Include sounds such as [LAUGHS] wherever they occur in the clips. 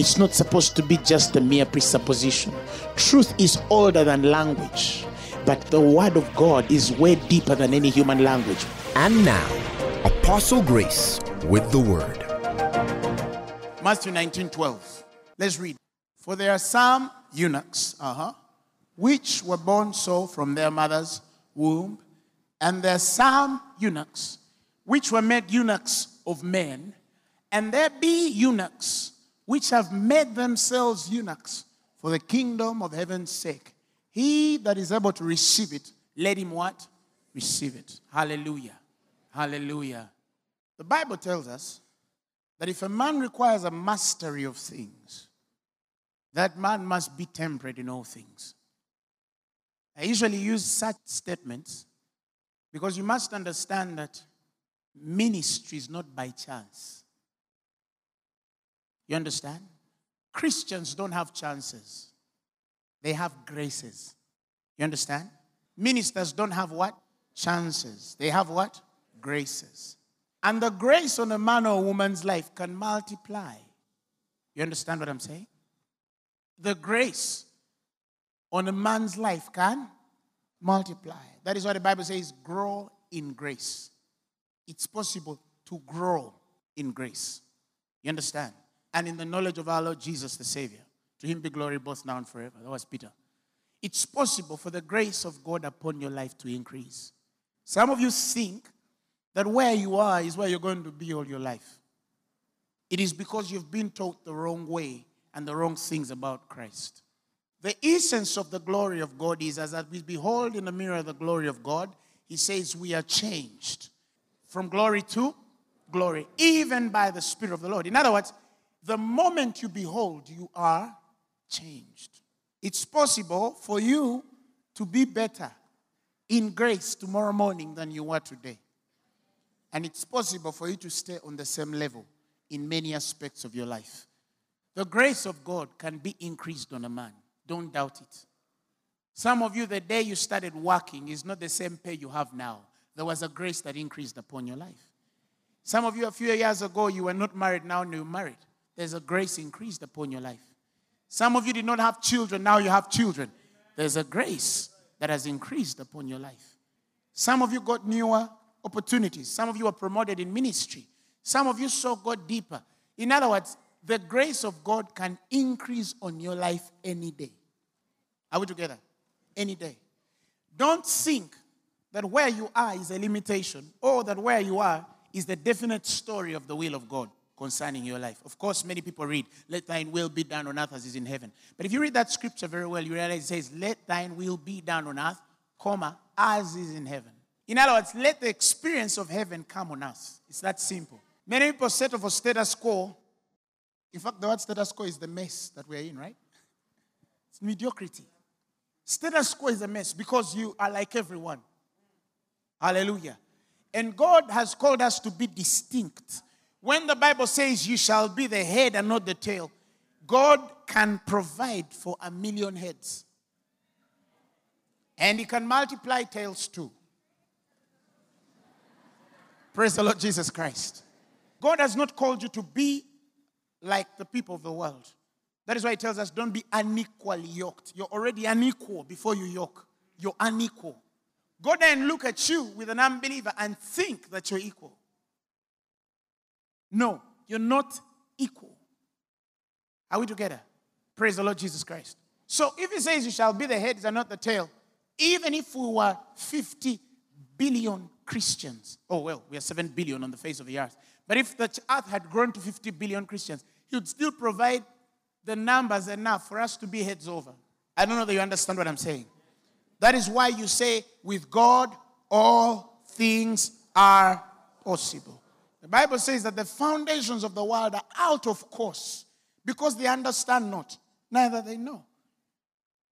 It's not supposed to be just a mere presupposition. Truth is older than language, but the word of God is way deeper than any human language. And now, Apostle Grace with the word. Matthew 19 12. Let's read. For there are some eunuchs, uh-huh, which were born so from their mother's womb, and there are some eunuchs which were made eunuchs of men, and there be eunuchs which have made themselves eunuchs for the kingdom of heaven's sake. He that is able to receive it, let him what? Receive it. Hallelujah. Hallelujah. The Bible tells us that if a man requires a mastery of things, that man must be temperate in all things. I usually use such statements because you must understand that ministry is not by chance. You understand? Christians don't have chances, they have graces. You understand? Ministers don't have what? Chances. They have what? Graces. And the grace on a man or woman's life can multiply. You understand what I'm saying? The grace on a man's life can multiply. That is what the Bible says, grow in grace. It's possible to grow in grace. You understand? And in the knowledge of our Lord Jesus, the Savior. To him be glory both now and forever. That was Peter. It's possible for the grace of God upon your life to increase. Some of you think that where you are is where you're going to be all your life. It is because you've been taught the wrong way and the wrong things about Christ. The essence of the glory of God is as we behold in the mirror the glory of God, He says we are changed from glory to glory, even by the Spirit of the Lord. In other words, the moment you behold, you are changed. It's possible for you to be better in grace tomorrow morning than you were today. And it's possible for you to stay on the same level in many aspects of your life. The grace of God can be increased on a man. Don't doubt it. Some of you, the day you started working is not the same pay you have now. There was a grace that increased upon your life. Some of you, a few years ago, you were not married, now you're married. There's a grace increased upon your life. Some of you did not have children, now you have children. There's a grace that has increased upon your life. Some of you got newer opportunities. Some of you are promoted in ministry. Some of you saw God deeper. In other words, the grace of God can increase on your life any day. Are we together? Any day. Don't think that where you are is a limitation or that where you are is the definite story of the will of God concerning your life. Of course, many people read, Let thine will be done on earth as is in heaven. But if you read that scripture very well, you realize it says, Let thine will be done on earth, comma, as is in heaven. In other words, let the experience of heaven come on us. It's that simple. Many people settle for status quo. In fact, the word status quo is the mess that we're in, right? It's mediocrity. Status quo is a mess because you are like everyone. Hallelujah. And God has called us to be distinct. When the Bible says you shall be the head and not the tail, God can provide for a million heads. And He can multiply tails too. Praise the Lord Jesus Christ. God has not called you to be like the people of the world. That is why He tells us don't be unequally yoked. You're already unequal before you yoke. You're unequal. Go there and look at you with an unbeliever and think that you're equal. No, you're not equal. Are we together? Praise the Lord Jesus Christ. So if he says you shall be the heads and not the tail, even if we were 50 billion Christians, oh well, we are 7 billion on the face of the earth. But if the earth had grown to 50 billion Christians, he would still provide the numbers enough for us to be heads over. I don't know that you understand what I'm saying. That is why you say, with God, all things are possible. The Bible says that the foundations of the world are out of course because they understand not, neither they know.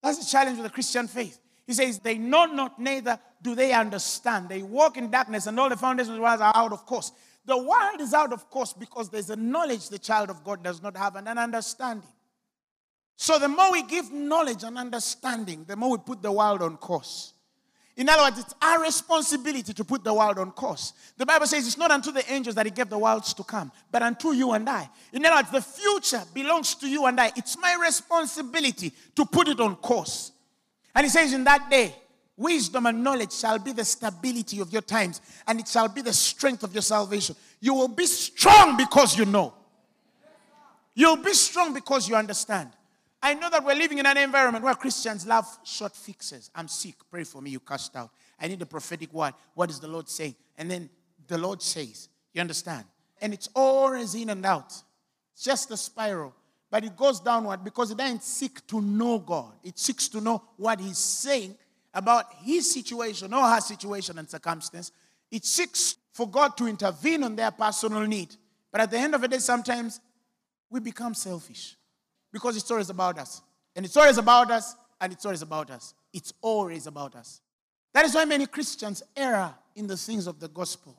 That's the challenge with the Christian faith. He says, They know not, neither do they understand. They walk in darkness, and all the foundations of the world are out of course. The world is out of course because there's a knowledge the child of God does not have and an understanding. So the more we give knowledge and understanding, the more we put the world on course. In other words, it's our responsibility to put the world on course. The Bible says it's not unto the angels that He gave the worlds to come, but unto you and I. In other words, the future belongs to you and I. It's my responsibility to put it on course. And He says, In that day, wisdom and knowledge shall be the stability of your times, and it shall be the strength of your salvation. You will be strong because you know. You'll be strong because you understand. I know that we're living in an environment where Christians love short fixes. I'm sick. Pray for me. You cast out. I need a prophetic word. What is the Lord saying? And then the Lord says. You understand? And it's always in and out. It's just a spiral. But it goes downward because it ain't seek to know God. It seeks to know what He's saying about His situation or her situation and circumstance. It seeks for God to intervene on their personal need. But at the end of the day, sometimes we become selfish because it's always about us. And it's always about us, and it's always about us. It's always about us. That is why many Christians err in the things of the gospel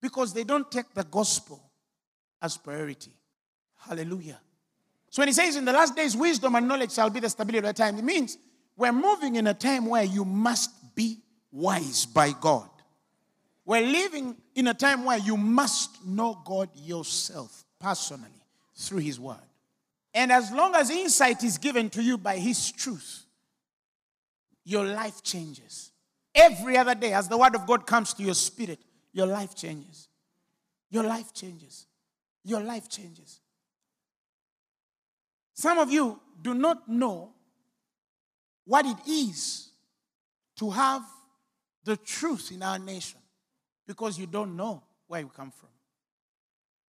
because they don't take the gospel as priority. Hallelujah. So when he says in the last days, wisdom and knowledge shall be the stability of the time, it means we're moving in a time where you must be wise by God. We're living in a time where you must know God yourself personally through His Word. And as long as insight is given to you by His truth, your life changes. Every other day, as the Word of God comes to your spirit, your life changes. Your life changes. Your life changes. Some of you do not know what it is to have the truth in our nation because you don't know where you come from.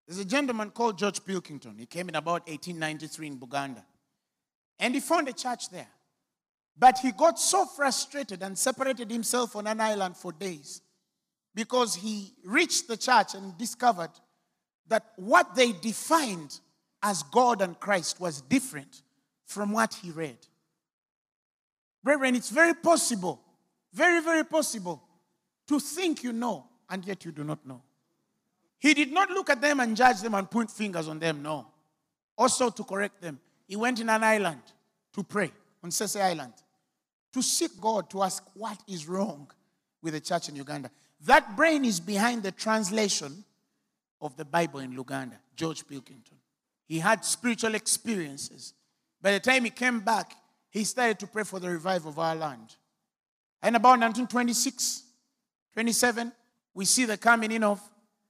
There's a gentleman called George Pilkington. He came in about 1893 in Buganda. And he found a church there. But he got so frustrated and separated himself on an island for days because he reached the church and discovered that what they defined as God and Christ was different from what he read. Brethren, it's very possible, very, very possible to think you know and yet you do not know. He did not look at them and judge them and point fingers on them, no. Also to correct them. He went in an island to pray on Sese Island to seek God to ask what is wrong with the church in Uganda. That brain is behind the translation of the Bible in Uganda, George Pilkington. He had spiritual experiences. By the time he came back, he started to pray for the revival of our land. And about 1926, 27, we see the coming in of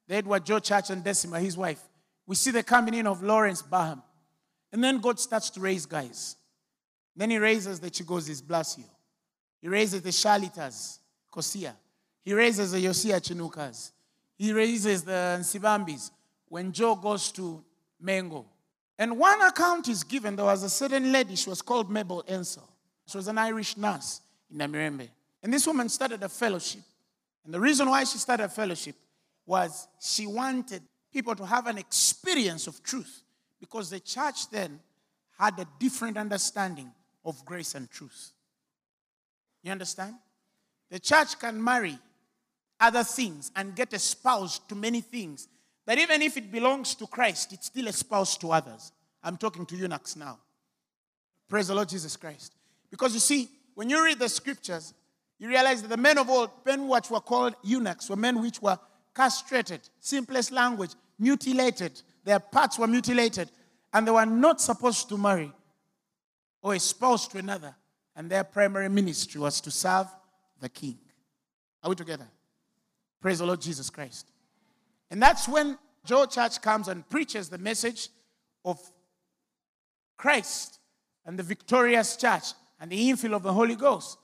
the Edward Joe Church and Decima, his wife. We see the coming in of Lawrence Barham. And then God starts to raise guys. Then he raises the Kigozis, bless you. He raises the Shalitas, Kosia. He raises the Yosia Kinukas. He raises the Nsibambis when Joe goes to Mengo. And one account is given. There was a certain lady, she was called Mabel Ensor. She was an Irish nurse in Namirembe. And this woman started a fellowship. And the reason why she started a fellowship was she wanted people to have an experience of truth because the church then had a different understanding of grace and truth. You understand? The church can marry other things and get espoused to many things that even if it belongs to Christ, it's still espoused to others. I'm talking to eunuchs now. Praise the Lord Jesus Christ. Because you see, when you read the scriptures, you realize that the men of old, men which were called eunuchs, were men which were castrated, simplest language, mutilated. Their parts were mutilated, and they were not supposed to marry or espouse to another. And their primary ministry was to serve the king. Are we together? Praise the Lord Jesus Christ. And that's when Joe Church comes and preaches the message of Christ and the victorious church and the infill of the Holy Ghost.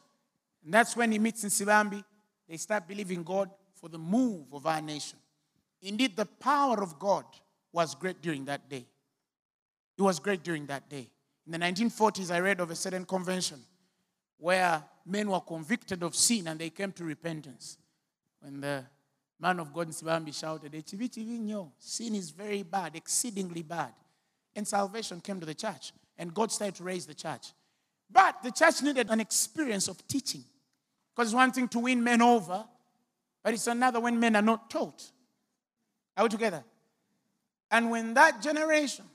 And that's when he meets Nsibambi. They start believing God for the move of our nation. Indeed, the power of God was great during that day. It was great during that day. In the 1940s, I read of a certain convention where men were convicted of sin and they came to repentance. When the man of God Nsibambi shouted, Sin is very bad, exceedingly bad. And salvation came to the church, and God started to raise the church. But the church needed an experience of teaching. Because it's one thing to win men over, but it's another when men are not taught. Are we together? And when that generation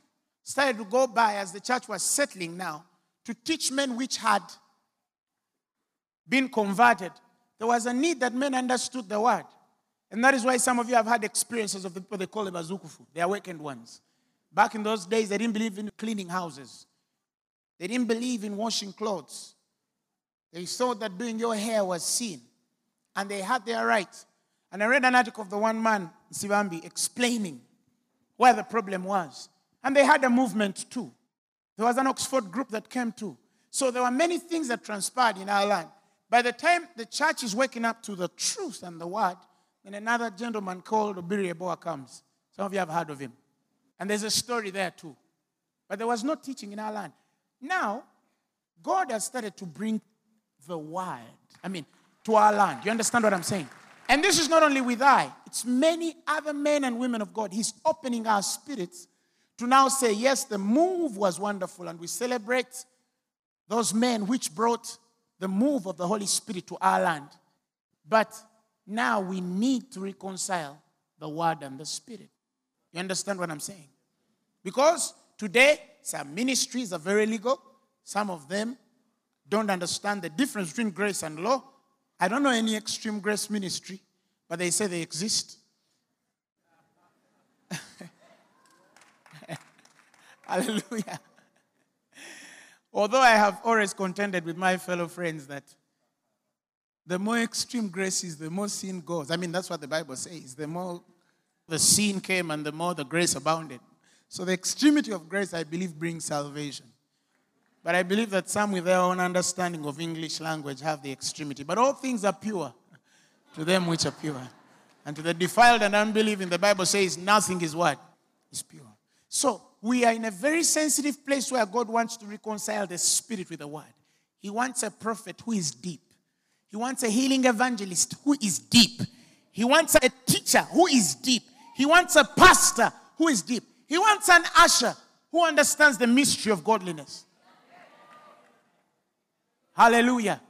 started to go by as the church was settling now to teach men which had been converted, there was a need that men understood the word. And that is why some of you have had experiences of the, what they call the bazukufu, the awakened ones. Back in those days, they didn't believe in cleaning houses. They didn't believe in washing clothes. They thought that doing your hair was sin. And they had their rights. And I read an article of the one man, Sibambi, explaining where the problem was. And they had a movement too. There was an Oxford group that came too. So there were many things that transpired in our land. By the time the church is waking up to the truth and the word, then another gentleman called Obiri Eboa comes. Some of you have heard of him. And there's a story there too. But there was no teaching in our land. Now, God has started to bring the word, I mean, to our land. You understand what I'm saying? And this is not only with I, it's many other men and women of God. He's opening our spirits to now say, yes, the move was wonderful, and we celebrate those men which brought the move of the Holy Spirit to our land. But now we need to reconcile the word and the spirit. You understand what I'm saying? Because today, some ministries are very legal, some of them don't understand the difference between grace and law. I don't know any extreme grace ministry, but they say they exist. [LAUGHS] Hallelujah. Although I have always contended with my fellow friends that the more extreme grace is, the more sin goes. I mean, that's what the Bible says. The more the sin came and the more the grace abounded. So the extremity of grace, I believe, brings salvation. But I believe that some with their own understanding of English language have the extremity. But all things are pure to them which are pure. And to the defiled and unbelieving, the Bible says nothing is what? Is pure. So we are in a very sensitive place where God wants to reconcile the spirit with the word. He wants a prophet who is deep. He wants a healing evangelist who is deep. He wants a teacher who is deep. He wants a pastor who is deep. He wants an usher who understands the mystery of godliness. Hallelujah.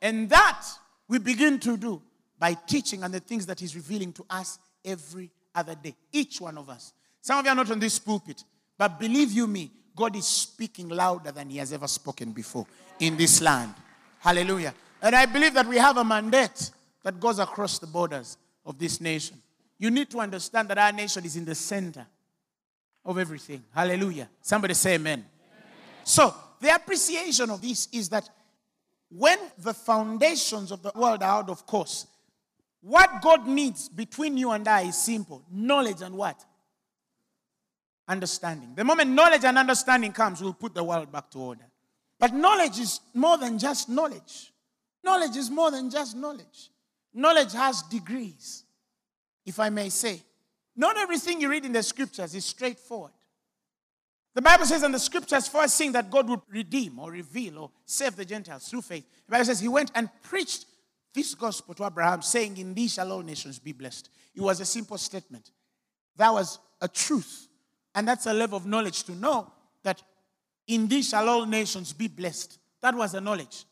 And that we begin to do by teaching and the things that He's revealing to us every other day. Each one of us. Some of you are not on this pulpit, but believe you me, God is speaking louder than He has ever spoken before in this land. Hallelujah. And I believe that we have a mandate that goes across the borders of this nation. You need to understand that our nation is in the center of everything. Hallelujah. Somebody say amen. amen. So, the appreciation of this is that when the foundations of the world are out of course, what God needs between you and I is simple knowledge and what? Understanding. The moment knowledge and understanding comes, we'll put the world back to order. But knowledge is more than just knowledge. Knowledge is more than just knowledge. Knowledge has degrees, if I may say. Not everything you read in the scriptures is straightforward. The Bible says and the scriptures, first thing that God would redeem or reveal or save the Gentiles through faith. The Bible says he went and preached this gospel to Abraham, saying, In these shall all nations be blessed. It was a simple statement. That was a truth. And that's a level of knowledge to know that in these shall all nations be blessed. That was a knowledge.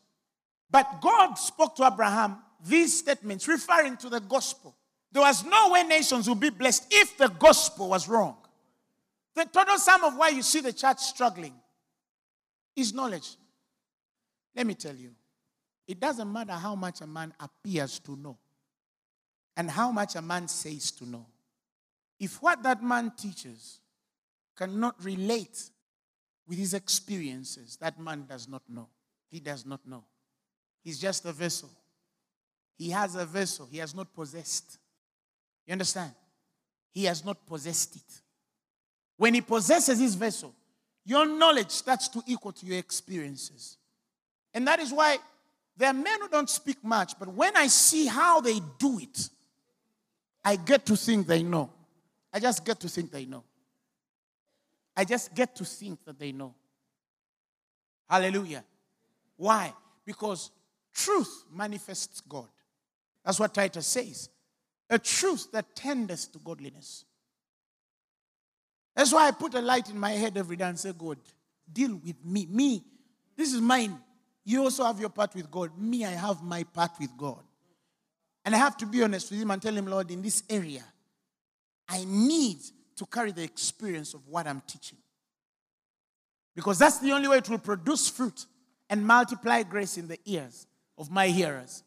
But God spoke to Abraham these statements referring to the gospel. There was no way nations would be blessed if the gospel was wrong. The total sum of why you see the church struggling is knowledge. Let me tell you, it doesn't matter how much a man appears to know and how much a man says to know. If what that man teaches cannot relate with his experiences, that man does not know. He does not know. He's just a vessel. He has a vessel, he has not possessed. You understand? He has not possessed it. When he possesses his vessel, your knowledge starts to equal to your experiences. And that is why there are men who don't speak much, but when I see how they do it, I get to think they know. I just get to think they know. I just get to think that they know. Hallelujah. Why? Because truth manifests God. That's what Titus says. A truth that tendeth to godliness. That's why I put a light in my head every day and say, God, deal with me. Me, This is mine. You also have your part with God. Me, I have my part with God. And I have to be honest with Him and tell Him, Lord, in this area, I need to carry the experience of what I'm teaching. Because that's the only way it will produce fruit and multiply grace in the ears of my hearers.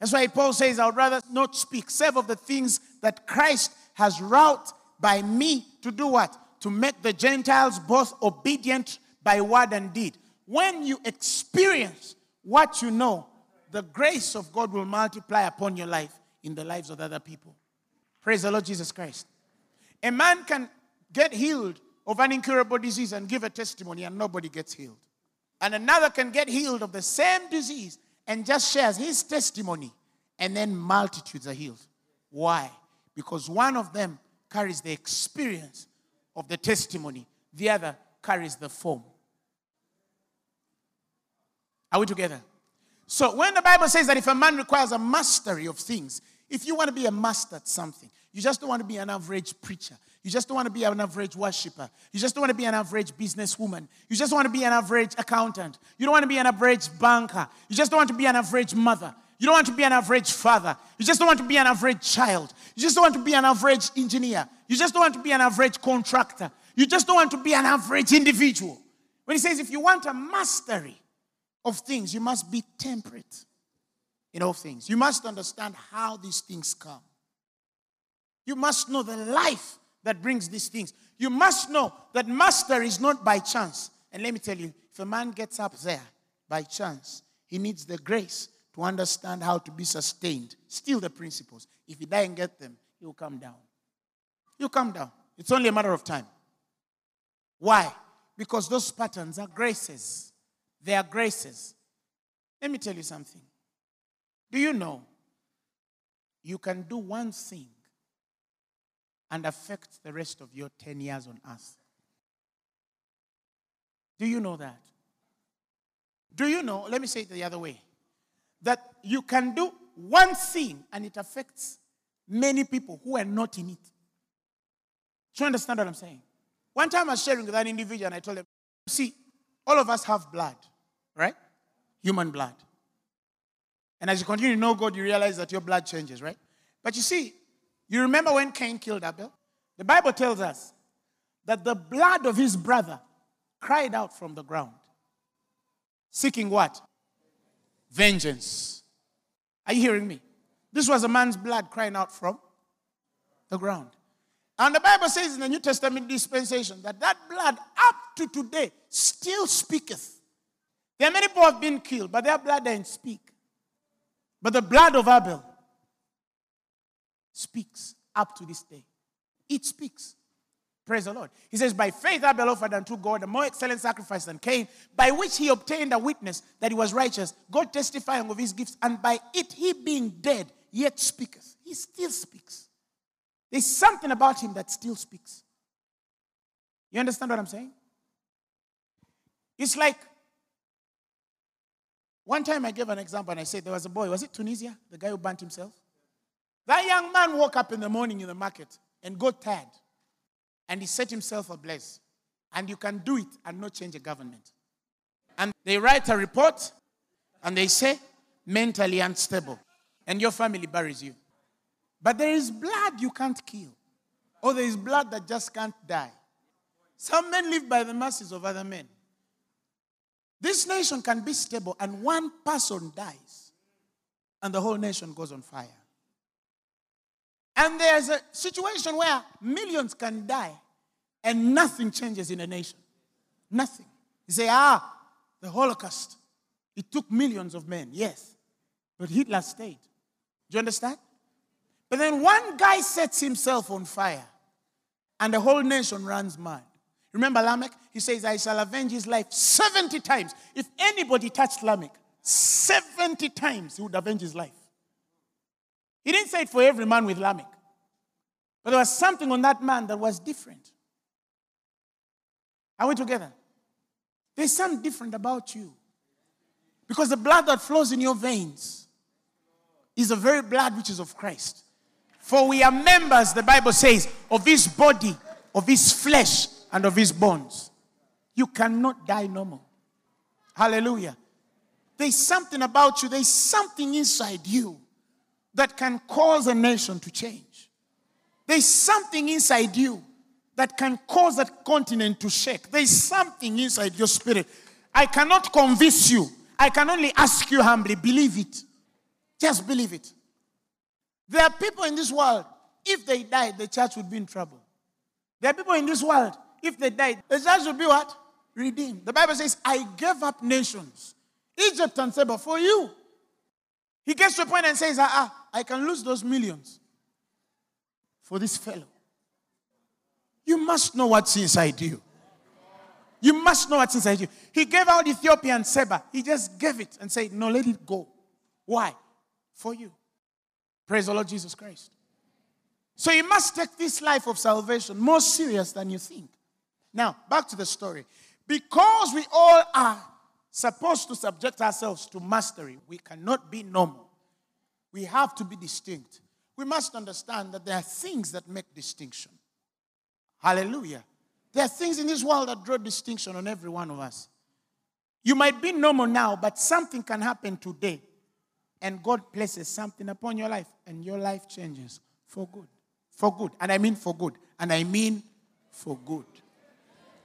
That's why Paul says, I would rather not speak, save of the things that Christ has wrought by me to do what? To make the Gentiles both obedient by word and deed. When you experience what you know, the grace of God will multiply upon your life in the lives of other people. Praise the Lord Jesus Christ. A man can get healed of an incurable disease and give a testimony, and nobody gets healed. And another can get healed of the same disease and just shares his testimony, and then multitudes are healed. Why? Because one of them carries the experience of the testimony, the other carries the form. Are we together? So, when the Bible says that if a man requires a mastery of things, if you want to be a master at something, you just don't want to be an average preacher. You just don't want to be an average worshiper. You just don't want to be an average businesswoman. You just want to be an average accountant. You don't want to be an average banker. You just don't want to be an average mother. You don't want to be an average father. You just don't want to be an average child. You just don't want to be an average engineer. You just don't want to be an average contractor. You just don't want to be an average individual. When he says, if you want a mastery of things, you must be temperate in all things. You must understand how these things come. You must know the life that brings these things. You must know that mastery is not by chance. And let me tell you, if a man gets up there by chance, he needs the grace to understand how to be sustained. Still the principles. If you die and get them, you'll come down. You'll come down. It's only a matter of time. Why? Because those patterns are graces. They are graces. Let me tell you something. Do you know you can do one thing and affect the rest of your 10 years on earth. Do you know that? Do you know, let me say it the other way, that you can do one thing and it affects many people who are not in it? Do you understand what I'm saying? One time I was sharing with an individual and I told him, see, all of us have blood, right? Human blood. And as you continue to know God, you realize that your blood changes, right? But you see, you remember when Cain killed Abel? The Bible tells us that the blood of his brother cried out from the ground, seeking what? Vengeance. Are you hearing me? This was a man's blood crying out from the ground. And the Bible says in the New Testament dispensation that that blood up to today still speaketh. There are many people have been killed, but their blood doesn't speak. But the blood of Abel speaks up to this day. It speaks. Praise the Lord. He says, By faith Abel offered unto God a more excellent sacrifice than Cain, by which he obtained a witness that he was righteous, God testifying of his gifts, and by it he being dead, yet speaketh. He still speaks. There's something about him that still speaks. You understand what I'm saying? It's like one time I gave an example and I said there was a boy, was it Tunisia? The guy who burnt himself? That young man woke up in the morning in the market and got tired. And he set himself ablaze. And you can do it and not change a government. And they write a report and they say, mentally unstable. And your family buries you. But there is blood you can't kill. Or there is blood that just can't die. Some men live by the mercies of other men. This nation can be stable and one person dies and the whole nation goes on fire. And there's a situation where millions can die and nothing changes in a nation. Nothing. You say, ah, the Holocaust. It took millions of men, yes. But Hitler stayed. Do you understand? But then one guy sets himself on fire and the whole nation runs mad. Remember Lamech? He says, I shall avenge his life 70 times. If anybody touched Lamech, 70 times he would avenge his life. He didn't say it for every man with Lamech. But there was something on that man that was different. Are we together? There's something different about you. Because the blood that flows in your veins is the very blood which is of Christ. For we are members, the Bible says, of his body, of his flesh, and of his bones. You cannot die normal. Hallelujah. There's something about you, there's something inside you that can cause a nation to change. There's something inside you that can cause that continent to shake. There's something inside your spirit. I cannot convince you. I can only ask you humbly, believe it. Just believe it. There are people in this world, if they died, the church would be in trouble. There are people in this world, if they died, the church would be what? Redeemed. The Bible says, I gave up nations, Egypt and Seba, for you. He gets to a point and says, ah, ah, I can lose those millions for this fellow. You must know what's inside you. You must know what's inside you. He gave out Ethiopian Seba. He just gave it and said, No, let it go. Why? For you. Praise the Lord Jesus Christ. So you must take this life of salvation more serious than you think. Now, back to the story. Because we all are supposed to subject ourselves to mastery, we cannot be normal. We have to be distinct. We must understand that there are things that make distinction. Hallelujah. There are things in this world that draw distinction on every one of us. You might be normal now, but something can happen today, and God places something upon your life, and your life changes for good. For good. And I mean for good. And I mean for good.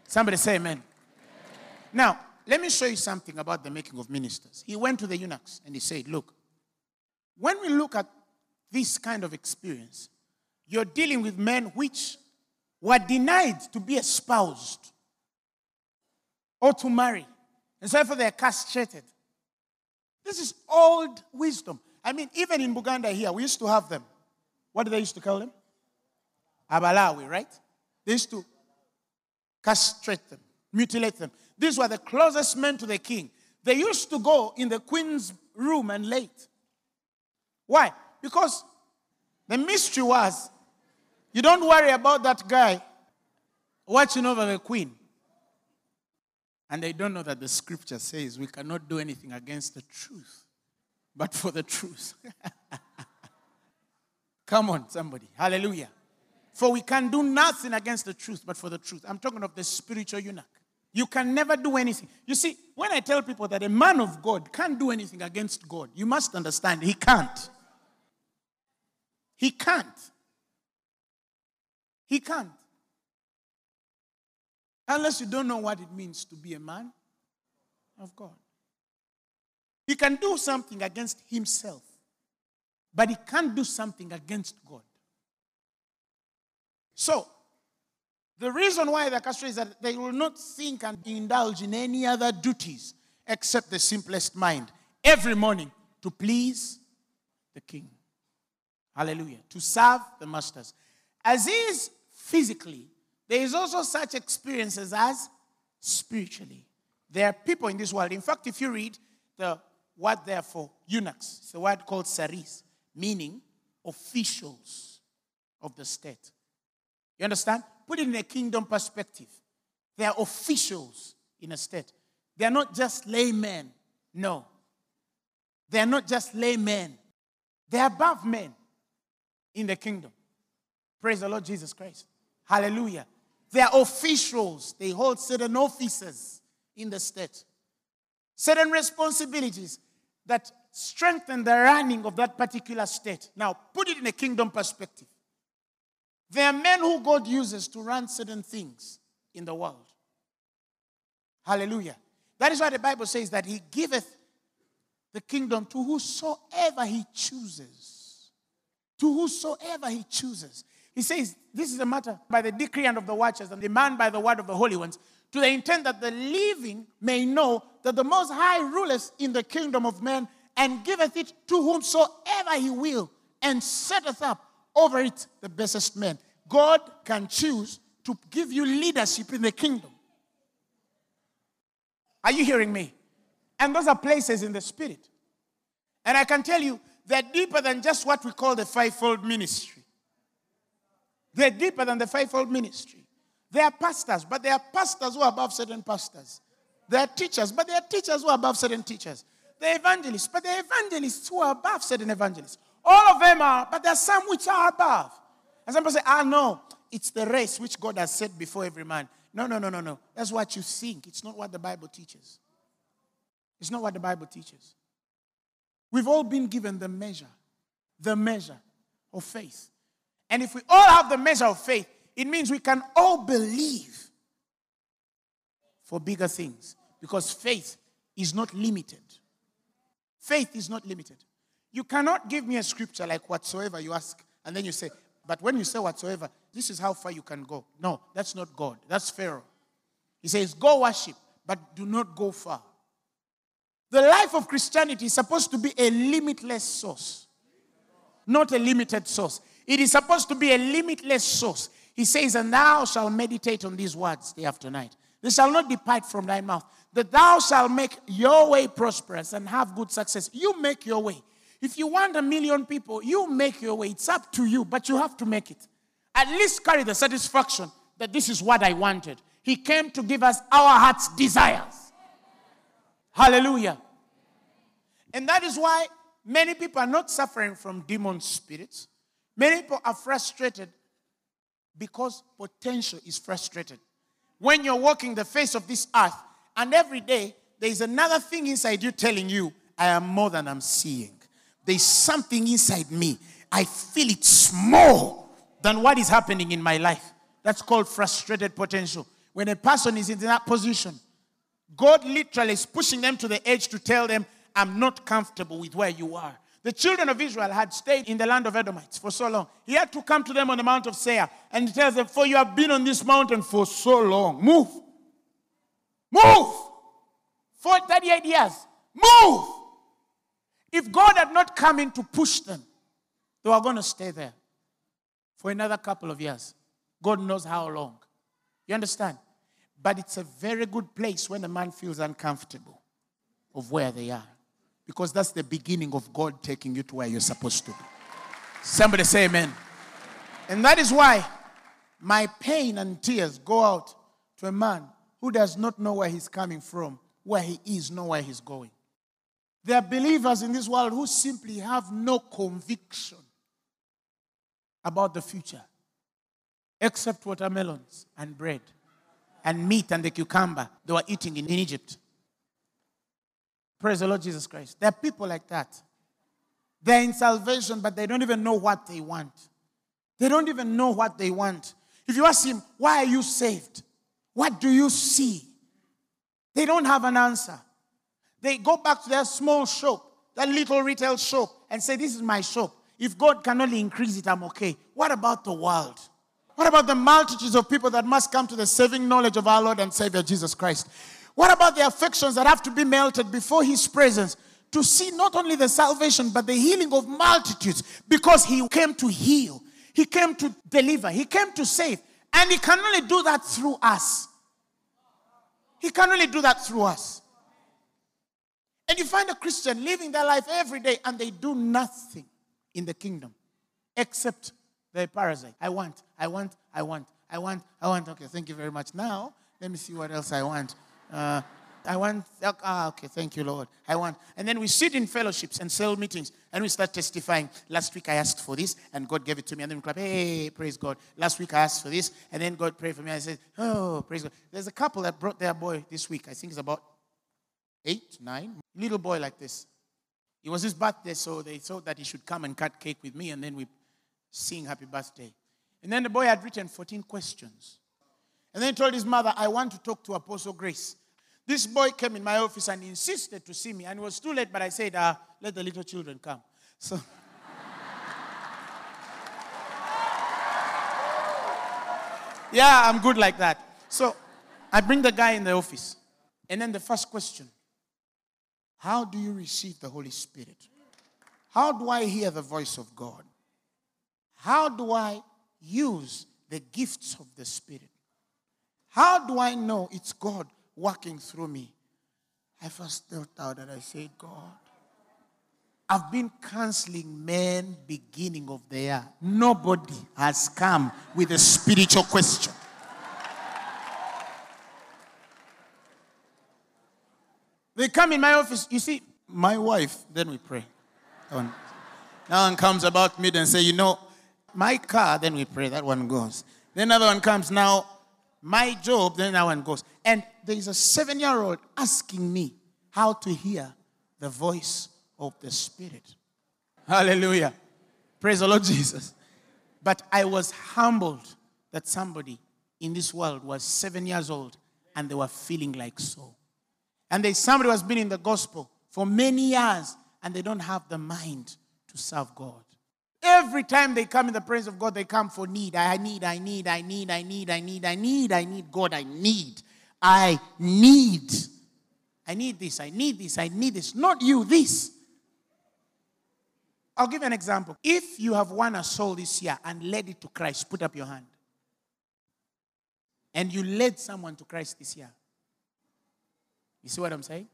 Somebody say amen. amen. Now, let me show you something about the making of ministers. He went to the eunuchs and he said, Look, when we look at this kind of experience, you're dealing with men which were denied to be espoused or to marry. And so therefore they're castrated. This is old wisdom. I mean, even in Buganda here, we used to have them. What do they used to call them? Abalawi, right? They used to castrate them, mutilate them. These were the closest men to the king. They used to go in the queen's room and late. Why? Because the mystery was you don't worry about that guy watching over the queen. And they don't know that the scripture says we cannot do anything against the truth, but for the truth. [LAUGHS] Come on, somebody. Hallelujah. For we can do nothing against the truth, but for the truth. I'm talking of the spiritual eunuch. You can never do anything. You see, when I tell people that a man of God can't do anything against God, you must understand he can't. He can't. He can't. Unless you don't know what it means to be a man of God. He can do something against himself, but he can't do something against God. So, the reason why they're is that they will not think and indulge in any other duties except the simplest mind every morning to please the king. Hallelujah. To serve the masters. As is physically, there is also such experiences as spiritually. There are people in this world. In fact, if you read the word there for eunuchs, it's a word called saris, meaning officials of the state. You understand? Put it in a kingdom perspective. They are officials in a state. They are not just laymen. No. They are not just laymen. They are above men in the kingdom. Praise the Lord Jesus Christ. Hallelujah. They are officials, they hold certain offices in the state, certain responsibilities that strengthen the running of that particular state. Now, put it in a kingdom perspective. There are men who God uses to run certain things in the world. Hallelujah. That is why the Bible says that He giveth the kingdom to whosoever He chooses. To whosoever He chooses. He says, This is a matter by the decree and of the watchers and demand by the word of the holy ones, to the intent that the living may know that the Most High ruleth in the kingdom of men and giveth it to whomsoever he will and setteth up over it the bestest men. God can choose to give you leadership in the kingdom. Are you hearing me? And those are places in the spirit. And I can tell you, they're deeper than just what we call the fivefold ministry. They're deeper than the fivefold ministry. They are pastors, but they are pastors who are above certain pastors. They are teachers, but they are teachers who are above certain teachers. They're evangelists, but they're evangelists who are above certain evangelists. All of them are, but there are some which are above. And some people say, ah, no, it's the race which God has set before every man. No, no, no, no, no. That's what you think. It's not what the Bible teaches. It's not what the Bible teaches. We've all been given the measure, the measure of faith. And if we all have the measure of faith, it means we can all believe for bigger things because faith is not limited. Faith is not limited. You cannot give me a scripture like whatsoever you ask, and then you say, but when you say whatsoever, this is how far you can go. No, that's not God. That's Pharaoh. He says, go worship, but do not go far. The life of Christianity is supposed to be a limitless source, not a limited source. It is supposed to be a limitless source. He says, And thou shalt meditate on these words day after night. They shall not depart from thy mouth, that thou shalt make your way prosperous and have good success. You make your way. If you want a million people, you make your way. It's up to you, but you have to make it. At least carry the satisfaction that this is what I wanted. He came to give us our heart's desires. Hallelujah. And that is why many people are not suffering from demon spirits. Many people are frustrated because potential is frustrated. When you're walking the face of this earth, and every day there is another thing inside you telling you, I am more than I'm seeing. There's something inside me. I feel it's more than what is happening in my life. That's called frustrated potential. When a person is in that position, God literally is pushing them to the edge to tell them, I'm not comfortable with where you are. The children of Israel had stayed in the land of Edomites for so long. He had to come to them on the Mount of Seir and he tells them, For you have been on this mountain for so long. Move. Move. For 38 years. Move. If God had not come in to push them, they were going to stay there for another couple of years. God knows how long. You understand? But it's a very good place when a man feels uncomfortable of where they are. Because that's the beginning of God taking you to where you're supposed to be. Somebody say amen. And that is why my pain and tears go out to a man who does not know where he's coming from, where he is, nor where he's going. There are believers in this world who simply have no conviction about the future, except watermelons and bread and meat and the cucumber they were eating in Egypt. Praise the Lord Jesus Christ. There are people like that. They're in salvation, but they don't even know what they want. They don't even know what they want. If you ask him, Why are you saved? What do you see? They don't have an answer. They go back to their small shop, that little retail shop, and say, This is my shop. If God can only increase it, I'm okay. What about the world? What about the multitudes of people that must come to the saving knowledge of our Lord and Savior Jesus Christ? What about the affections that have to be melted before His presence to see not only the salvation but the healing of multitudes because He came to heal, He came to deliver, He came to save, and He can only do that through us. He can only do that through us. And you find a Christian living their life every day and they do nothing in the kingdom except the parasite. I want, I want, I want, I want, I want. Okay, thank you very much. Now, let me see what else I want. Uh, I want, ah, okay, thank you, Lord. I want. And then we sit in fellowships and cell meetings and we start testifying. Last week I asked for this and God gave it to me. And then we clap, hey, praise God. Last week I asked for this and then God prayed for me. I said, oh, praise God. There's a couple that brought their boy this week. I think it's about eight, nine. Little boy like this. It was his birthday, so they thought that he should come and cut cake with me and then we sing happy birthday. And then the boy had written 14 questions. And then he told his mother, I want to talk to Apostle Grace. This boy came in my office and insisted to see me. And it was too late, but I said, uh, let the little children come. So. [LAUGHS] yeah, I'm good like that. So I bring the guy in the office. And then the first question How do you receive the Holy Spirit? How do I hear the voice of God? How do I use the gifts of the Spirit? How do I know it's God working through me? I first thought out that I said, God, I've been counseling men beginning of the year. Nobody has come with a spiritual question. They come in my office. You see, my wife, then we pray. Now one comes about me and say, you know, my car, then we pray, that one goes. Then another one comes now, my job, then that one goes. And there is a seven year old asking me, how to hear the voice of the Spirit. Hallelujah. Praise the Lord Jesus. But I was humbled that somebody in this world was seven years old and they were feeling like so. And there's somebody who has been in the gospel for many years and they don't have the mind to serve God. Every time they come in the presence of God, they come for need. I need, I need, I need, I need, I need, I need, I need God, I need. I need. I need this, I need this, I need this. Not you, this. I'll give you an example. If you have won a soul this year and led it to Christ, put up your hand. And you led someone to Christ this year. You see what I'm saying?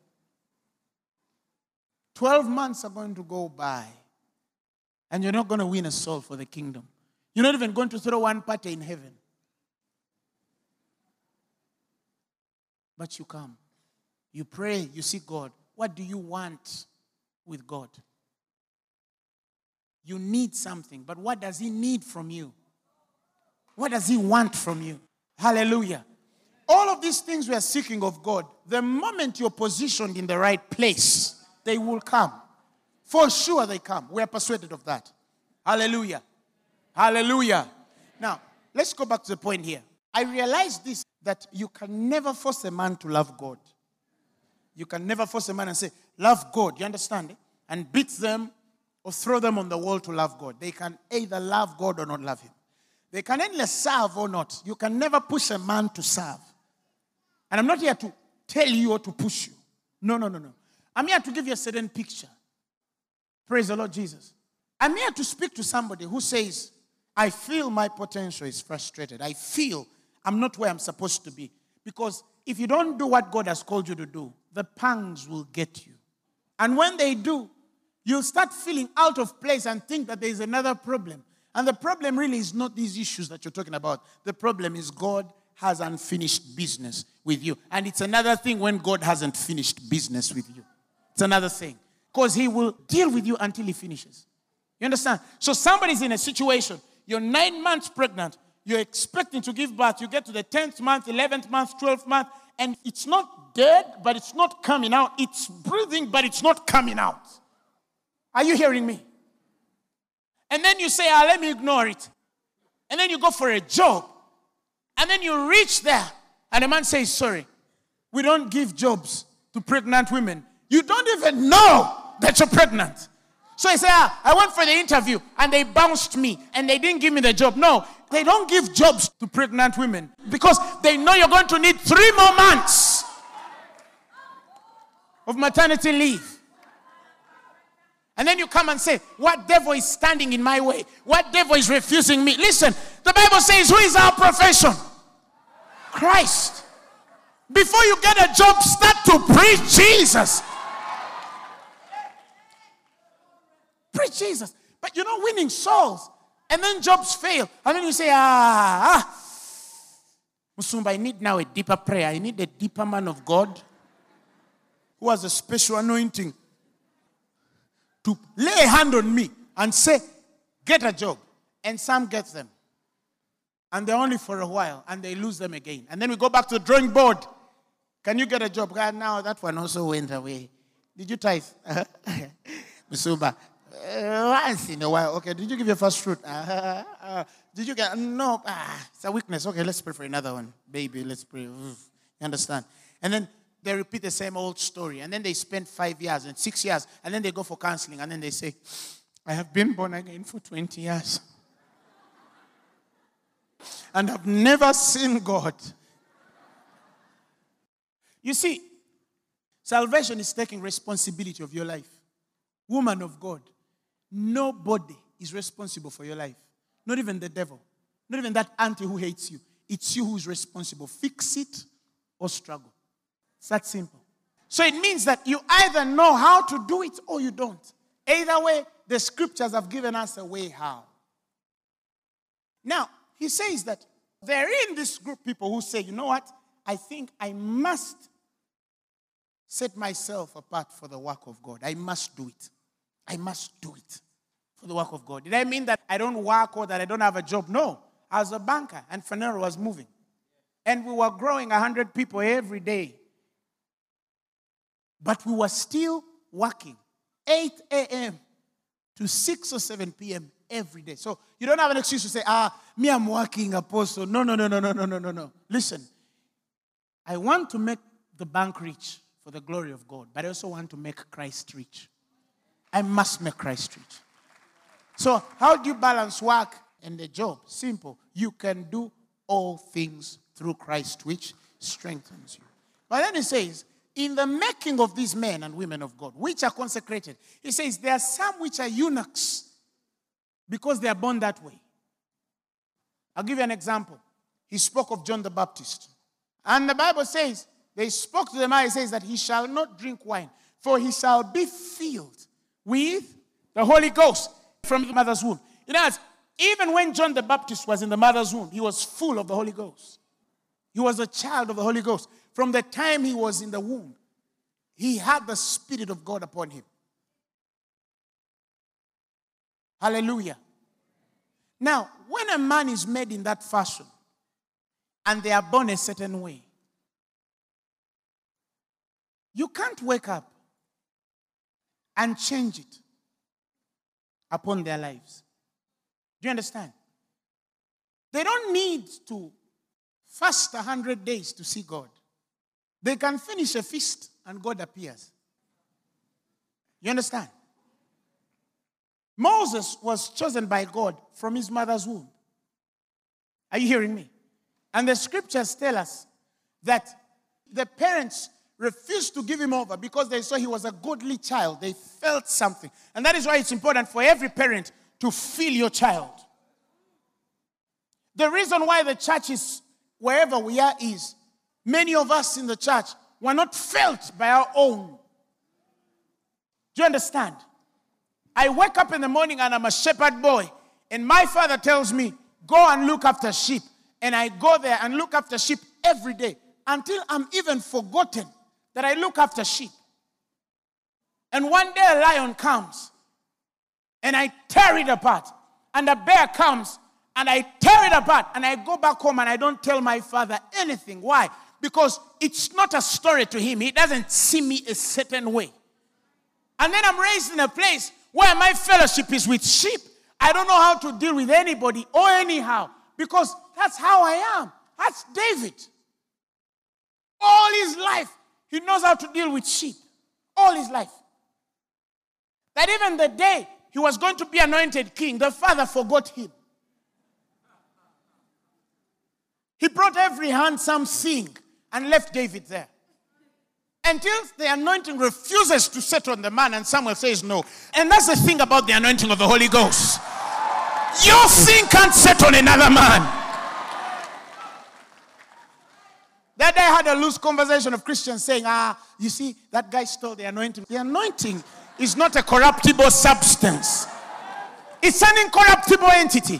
12 months are going to go by, and you're not going to win a soul for the kingdom. You're not even going to throw one party in heaven. But you come, you pray, you seek God. What do you want with God? You need something, but what does He need from you? What does He want from you? Hallelujah. All of these things we are seeking of God, the moment you're positioned in the right place, they will come. For sure they come. We are persuaded of that. Hallelujah. Hallelujah. Now, let's go back to the point here. I realize this that you can never force a man to love God. You can never force a man and say, Love God. You understand? And beat them or throw them on the wall to love God. They can either love God or not love Him. They can endless serve or not. You can never push a man to serve. And I'm not here to tell you or to push you. No, no, no, no. I'm here to give you a certain picture. Praise the Lord Jesus. I'm here to speak to somebody who says, I feel my potential is frustrated. I feel I'm not where I'm supposed to be. Because if you don't do what God has called you to do, the pangs will get you. And when they do, you'll start feeling out of place and think that there's another problem. And the problem really is not these issues that you're talking about. The problem is God has unfinished business with you. And it's another thing when God hasn't finished business with you. It's another thing. Because He will deal with you until He finishes. You understand? So somebody's in a situation, you're nine months pregnant, you're expecting to give birth, you get to the 10th month, 11th month, 12th month, and it's not dead, but it's not coming out. It's breathing, but it's not coming out. Are you hearing me? And then you say, ah, let me ignore it. And then you go for a job. And then you reach there. And the man says, sorry, we don't give jobs to pregnant women. You don't even know that you're pregnant. So I said, ah, I went for the interview and they bounced me and they didn't give me the job. No, they don't give jobs to pregnant women because they know you're going to need three more months of maternity leave. And then you come and say, What devil is standing in my way? What devil is refusing me? Listen, the Bible says, Who is our profession? Christ. Before you get a job, start to preach Jesus. Preach Jesus. But you're not winning souls. And then jobs fail. And then you say, Ah, ah. Musumba, I need now a deeper prayer. I need a deeper man of God who has a special anointing to lay a hand on me and say, Get a job. And some get them. And they're only for a while and they lose them again. And then we go back to the drawing board. Can you get a job? God, now that one also went away. Did you tithe? [LAUGHS] Musumba. Once in a while. Okay, did you give your first fruit? Uh, uh, did you get? No, ah, it's a weakness. Okay, let's pray for another one. Baby, let's pray. You understand? And then they repeat the same old story. And then they spend five years and six years. And then they go for counseling. And then they say, I have been born again for 20 years. And I've never seen God. You see, salvation is taking responsibility of your life. Woman of God, nobody is responsible for your life. Not even the devil. Not even that auntie who hates you. It's you who's responsible. Fix it or struggle. It's that simple. So it means that you either know how to do it or you don't. Either way, the scriptures have given us a way how. Now, he says that there are in this group people who say, you know what? I think I must set myself apart for the work of God. I must do it. I must do it for the work of God. Did I mean that I don't work or that I don't have a job? No. I was a banker and Phaneroo was moving. And we were growing 100 people every day But we were still working 8 a.m. to 6 or 7 p.m. every day. So you don't have an excuse to say, ah, me, I'm working, apostle. No, no, no, no, no, no, no, no, no. Listen, I want to make the bank rich for the glory of God, but I also want to make Christ rich. I must make Christ rich. So, how do you balance work and the job? Simple. You can do all things through Christ, which strengthens you. But then he says, in the making of these men and women of God, which are consecrated, he says, there are some which are eunuchs because they are born that way. I'll give you an example. He spoke of John the Baptist. And the Bible says, they spoke to the man, he says that he shall not drink wine, for he shall be filled with the Holy Ghost from the mother's womb. In other words, even when John the Baptist was in the mother's womb, he was full of the Holy Ghost. He was a child of the Holy Ghost. From the time he was in the womb, he had the Spirit of God upon him. Hallelujah. Now, when a man is made in that fashion and they are born a certain way, you can't wake up and change it upon their lives. Do you understand? They don't need to fast a hundred days to see God. They can finish a feast and God appears. You understand? Moses was chosen by God from his mother's womb. Are you hearing me? And the scriptures tell us that the parents refused to give him over because they saw he was a godly child. They felt something. And that is why it's important for every parent to feel your child. The reason why the church is wherever we are is many of us in the church were not felt by our own. Do you understand? I wake up in the morning and I'm a shepherd boy, and my father tells me, Go and look after sheep. And I go there and look after sheep every day until I'm even forgotten that I look after sheep. And one day a lion comes and I tear it apart. And a bear comes and I tear it apart. And I go back home and I don't tell my father anything. Why? Because it's not a story to him. He doesn't see me a certain way. And then I'm raised in a place where my fellowship is with sheep. I don't know how to deal with anybody or anyhow because that's how I am. That's David. All his life, he knows how to deal with sheep. All his life. That even the day he was going to be anointed king, the father forgot him. He brought every handsome thing and left David there until the anointing refuses to set on the man, and Samuel says no. And that's the thing about the anointing of the Holy Ghost. Your thing can't set on another man. That day I had a loose conversation of Christians saying, ah, you see, that guy stole the anointing. The anointing is not a corruptible substance, it's an incorruptible entity.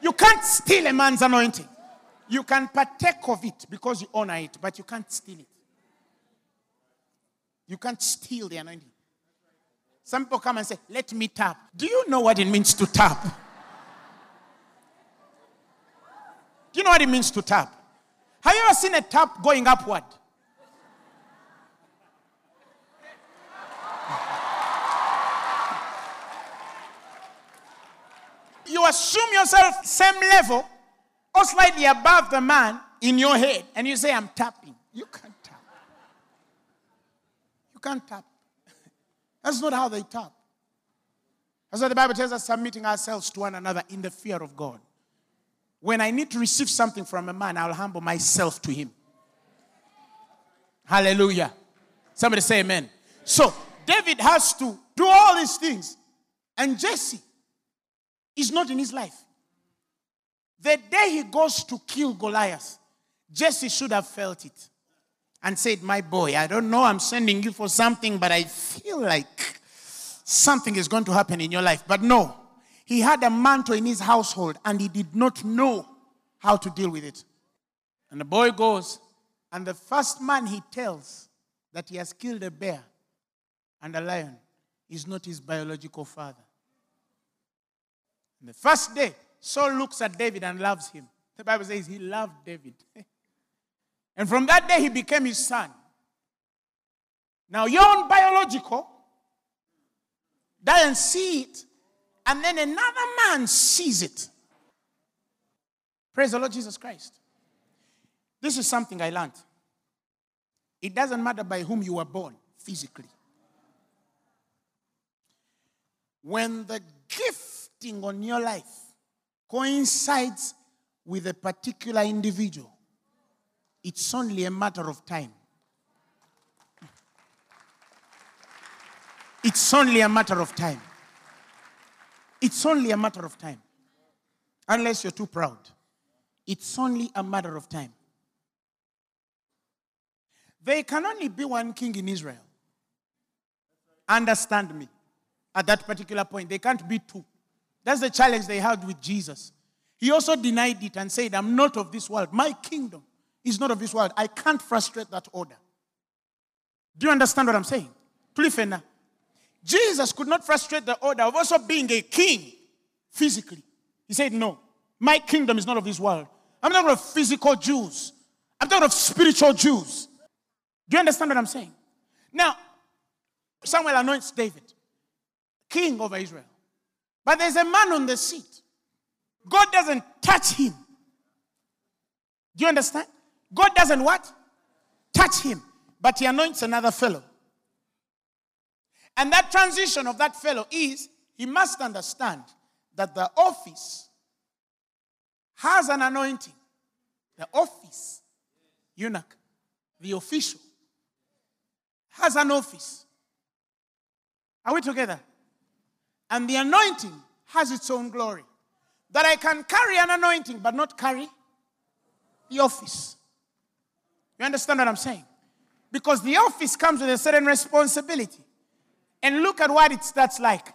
You can't steal a man's anointing. You can partake of it because you honor it, but you can't steal it. You can't steal the anointing. Some people come and say, Let me tap. Do you know what it means to tap? Do you know what it means to tap? Have you ever seen a tap going upward? You assume yourself same level or slightly above the man in your head, and you say, I'm tapping. You can't tap you can't tap. [LAUGHS] That's not how they tap. That's why the Bible tells us submitting ourselves to one another in the fear of God. When I need to receive something from a man, I'll humble myself to him. Hallelujah. Somebody say amen. So, David has to do all these things, and Jesse is not in his life. The day he goes to kill Goliath, Jesse should have felt it and said, My boy, I don't know, I'm sending you for something, but I feel like something is going to happen in your life. But no, he had a mantle in his household and he did not know how to deal with it. And the boy goes, and the first man he tells that he has killed a bear and a lion is not his biological father. And the first day, Saul looks at David and loves him. The Bible says he loved David. [LAUGHS] And from that day, he became his son. Now, your own biological doesn't see it, and then another man sees it. Praise the Lord Jesus Christ. This is something I learned. It doesn't matter by whom you were born physically. When the gifting on your life coincides with a particular individual, it's only a matter of time. It's only a matter of time. It's only a matter of time. Unless you're too proud. It's only a matter of time. There can only be one king in Israel. Understand me. At that particular point, there can't be two. That's the challenge they had with Jesus. He also denied it and said, I'm not of this world. My kingdom is not of this world. I can't frustrate that order. Do you understand what I'm saying? Plifena. Jesus could not frustrate the order of also being a king physically. He said, No, my kingdom is not of this world. I'm talking of physical Jews, I'm talking of spiritual Jews. Do you understand what I'm saying? Now, Samuel anoints David, king over Israel. But there's a man on the seat. God doesn't touch him. Do you understand? God doesn't what? Touch him. But he anoints another fellow. And that transition of that fellow is he must understand that the office has an anointing. The office, eunuch, the official, has an office. Are we together? And the anointing has its own glory. That I can carry an anointing but not carry the office. You understand what I'm saying? Because the office comes with a certain responsibility. And look at what it starts like.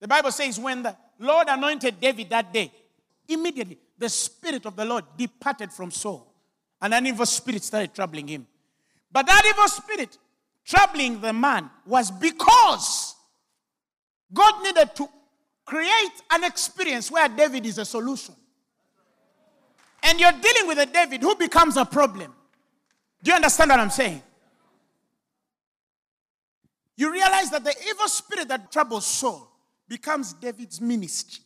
The Bible says, when the Lord anointed David that day, immediately the Spirit of the Lord departed from Saul, and an evil spirit started troubling him. But that evil spirit troubling the man was because God needed to create an experience where David is a solution. And you're dealing with a David who becomes a problem. Do you understand what I'm saying? You realize that the evil spirit that troubles Saul becomes David's ministry.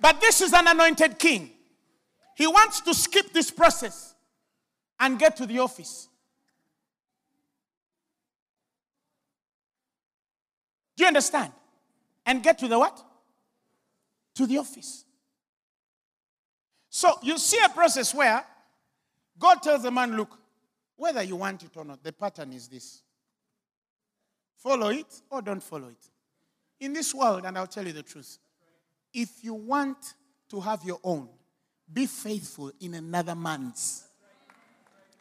But this is an anointed king. He wants to skip this process and get to the office. Do you understand? And get to the what? To the office. So you see a process where God tells the man, Look, whether you want it or not, the pattern is this follow it or don't follow it. In this world, and I'll tell you the truth, if you want to have your own, be faithful in another man's.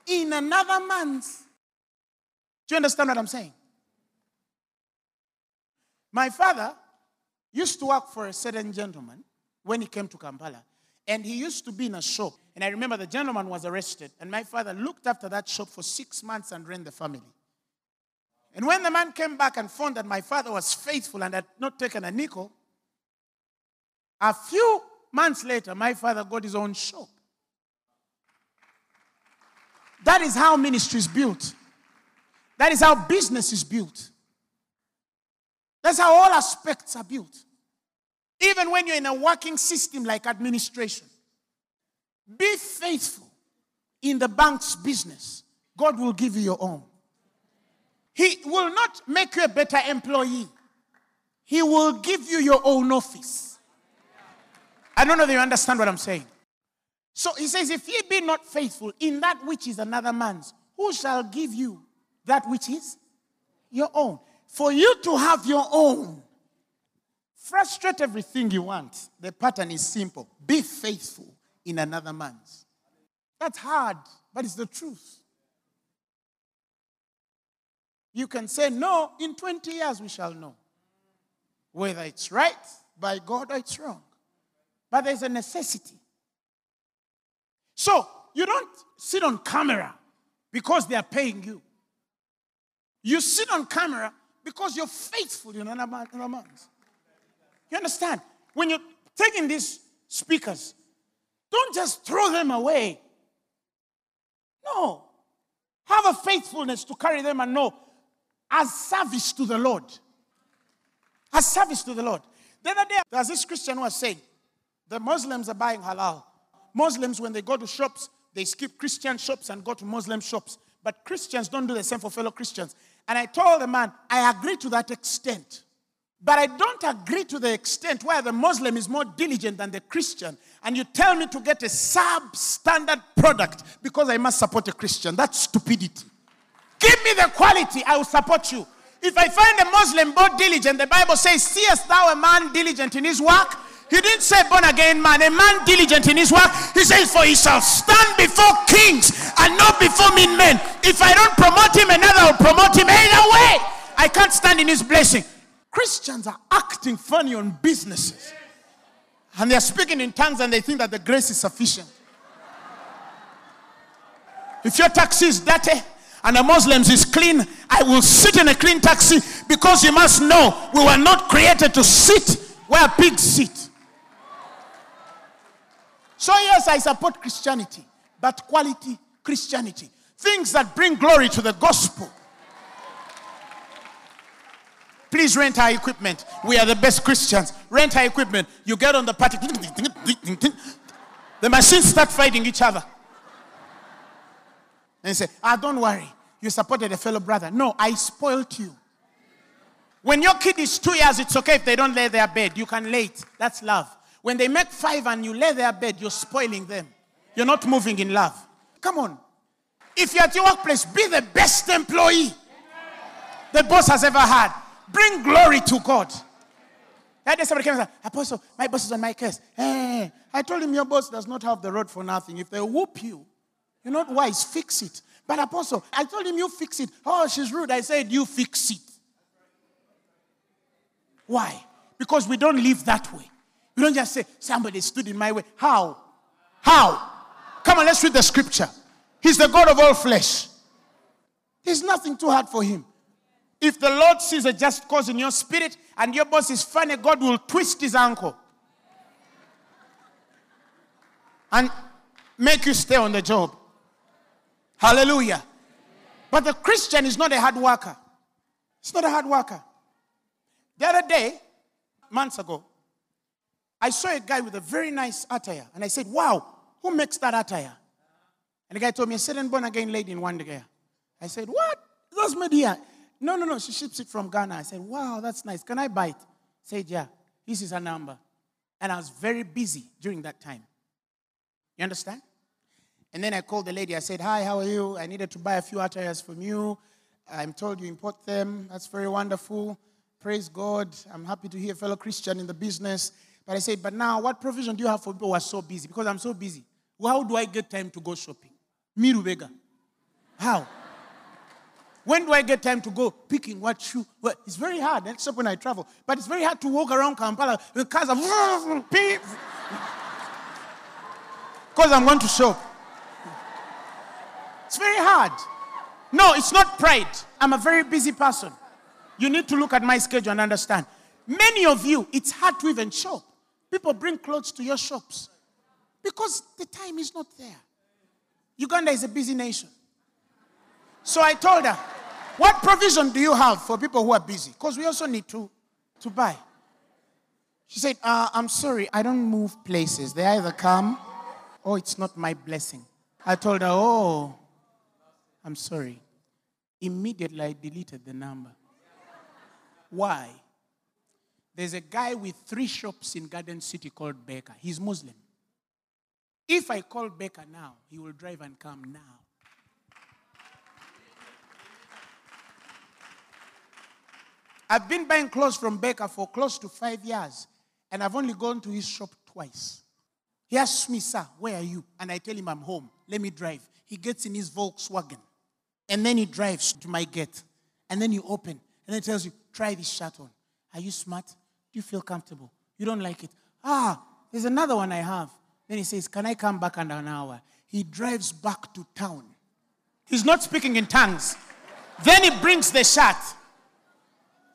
In another man's. Do you understand what I'm saying? My father used to work for a certain gentleman when he came to Kampala. And he used to be in a shop. And I remember the gentleman was arrested. And my father looked after that shop for six months and ran the family. And when the man came back and found that my father was faithful and had not taken a nickel, a few months later, my father got his own shop. That is how ministry is built. That is how business is built. That's how all aspects are built. Even when you're in a working system like administration, be faithful in the bank's business. God will give you your own. He will not make you a better employee, He will give you your own office. I don't know if you understand what I'm saying. So he says, If ye be not faithful in that which is another man's, who shall give you that which is your own? For you to have your own, Frustrate everything you want. The pattern is simple be faithful in another man's. That's hard, but it's the truth. You can say, No, in 20 years we shall know whether it's right by God or it's wrong. But there's a necessity. So you don't sit on camera because they are paying you. You sit on camera because you're faithful in another man's. You understand? When you're taking these speakers, don't just throw them away. No. Have a faithfulness to carry them and know as service to the Lord. As service to the Lord. The other day, there's this Christian who was saying, the Muslims are buying halal. Muslims, when they go to shops, they skip Christian shops and go to Muslim shops. But Christians don't do the same for fellow Christians. And I told the man, I agree to that extent. But I don't agree to the extent where the Muslim is more diligent than the Christian. And you tell me to get a substandard product because I must support a Christian. That's stupidity. Give me the quality, I will support you. If I find a Muslim more diligent, the Bible says, Seest thou a man diligent in his work? He didn't say born again man, a man diligent in his work. He says, For he shall stand before kings and not before mean men. If I don't promote him, another will promote him either way. I can't stand in his blessing. Christians are acting funny on businesses. And they're speaking in tongues and they think that the grace is sufficient. If your taxi is dirty and the Muslims is clean, I will sit in a clean taxi because you must know we were not created to sit where pigs sit. So, yes, I support Christianity, but quality Christianity. Things that bring glory to the gospel. Please rent our equipment. We are the best Christians. Rent our equipment. You get on the party. The machines start fighting each other. And say, ah, don't worry. You supported a fellow brother. No, I spoilt you. When your kid is two years, it's okay if they don't lay their bed. You can lay it. That's love. When they make five and you lay their bed, you're spoiling them. You're not moving in love. Come on. If you're at your workplace, be the best employee the boss has ever had. Bring glory to God. That day somebody came and said, Apostle, my boss is on my case. Hey, I told him your boss does not have the road for nothing. If they whoop you, you're not wise, fix it. But Apostle, I told him you fix it. Oh, she's rude. I said, you fix it. Why? Because we don't live that way. We don't just say, somebody stood in my way. How? How? Come on, let's read the scripture. He's the God of all flesh. There's nothing too hard for him. If the Lord sees a just cause in your spirit and your boss is funny, God will twist his ankle and make you stay on the job. Hallelujah. But the Christian is not a hard worker. It's not a hard worker. The other day, months ago, I saw a guy with a very nice attire. And I said, Wow, who makes that attire? And the guy told me, a certain born again lady in Wandegeya. I said, What? That's made here. No, no, no. She ships it from Ghana. I said, Wow, that's nice. Can I buy it? Said, Yeah. This is her number. And I was very busy during that time. You understand? And then I called the lady. I said, Hi, how are you? I needed to buy a few attires from you. I'm told you import them. That's very wonderful. Praise God. I'm happy to hear fellow Christian in the business. But I said, But now, what provision do you have for people who are so busy? Because I'm so busy. How do I get time to go shopping? Mirubega. How? When do I get time to go picking what shoe? Well, it's very hard, except when I travel. But it's very hard to walk around Kampala with cars of [LAUGHS] because I'm going to shop. It's very hard. No, it's not pride. I'm a very busy person. You need to look at my schedule and understand. Many of you, it's hard to even shop. People bring clothes to your shops because the time is not there. Uganda is a busy nation. So I told her, What provision do you have for people who are busy? Because we also need to, to buy. She said, uh, I'm sorry, I don't move places. They either come or it's not my blessing. I told her, Oh, I'm sorry. Immediately I deleted the number. Why? There's a guy with three shops in Garden City called Baker. He's Muslim. If I call Baker now, he will drive and come now. I've been buying clothes from Baker for close to five years, and I've only gone to his shop twice. He asks me, Sir, where are you? And I tell him, I'm home. Let me drive. He gets in his Volkswagen, and then he drives to my gate. And then you open, and then he tells you, Try this shirt on. Are you smart? Do you feel comfortable? You don't like it? Ah, there's another one I have. Then he says, Can I come back in an hour? He drives back to town. He's not speaking in tongues. Then he brings the shirt.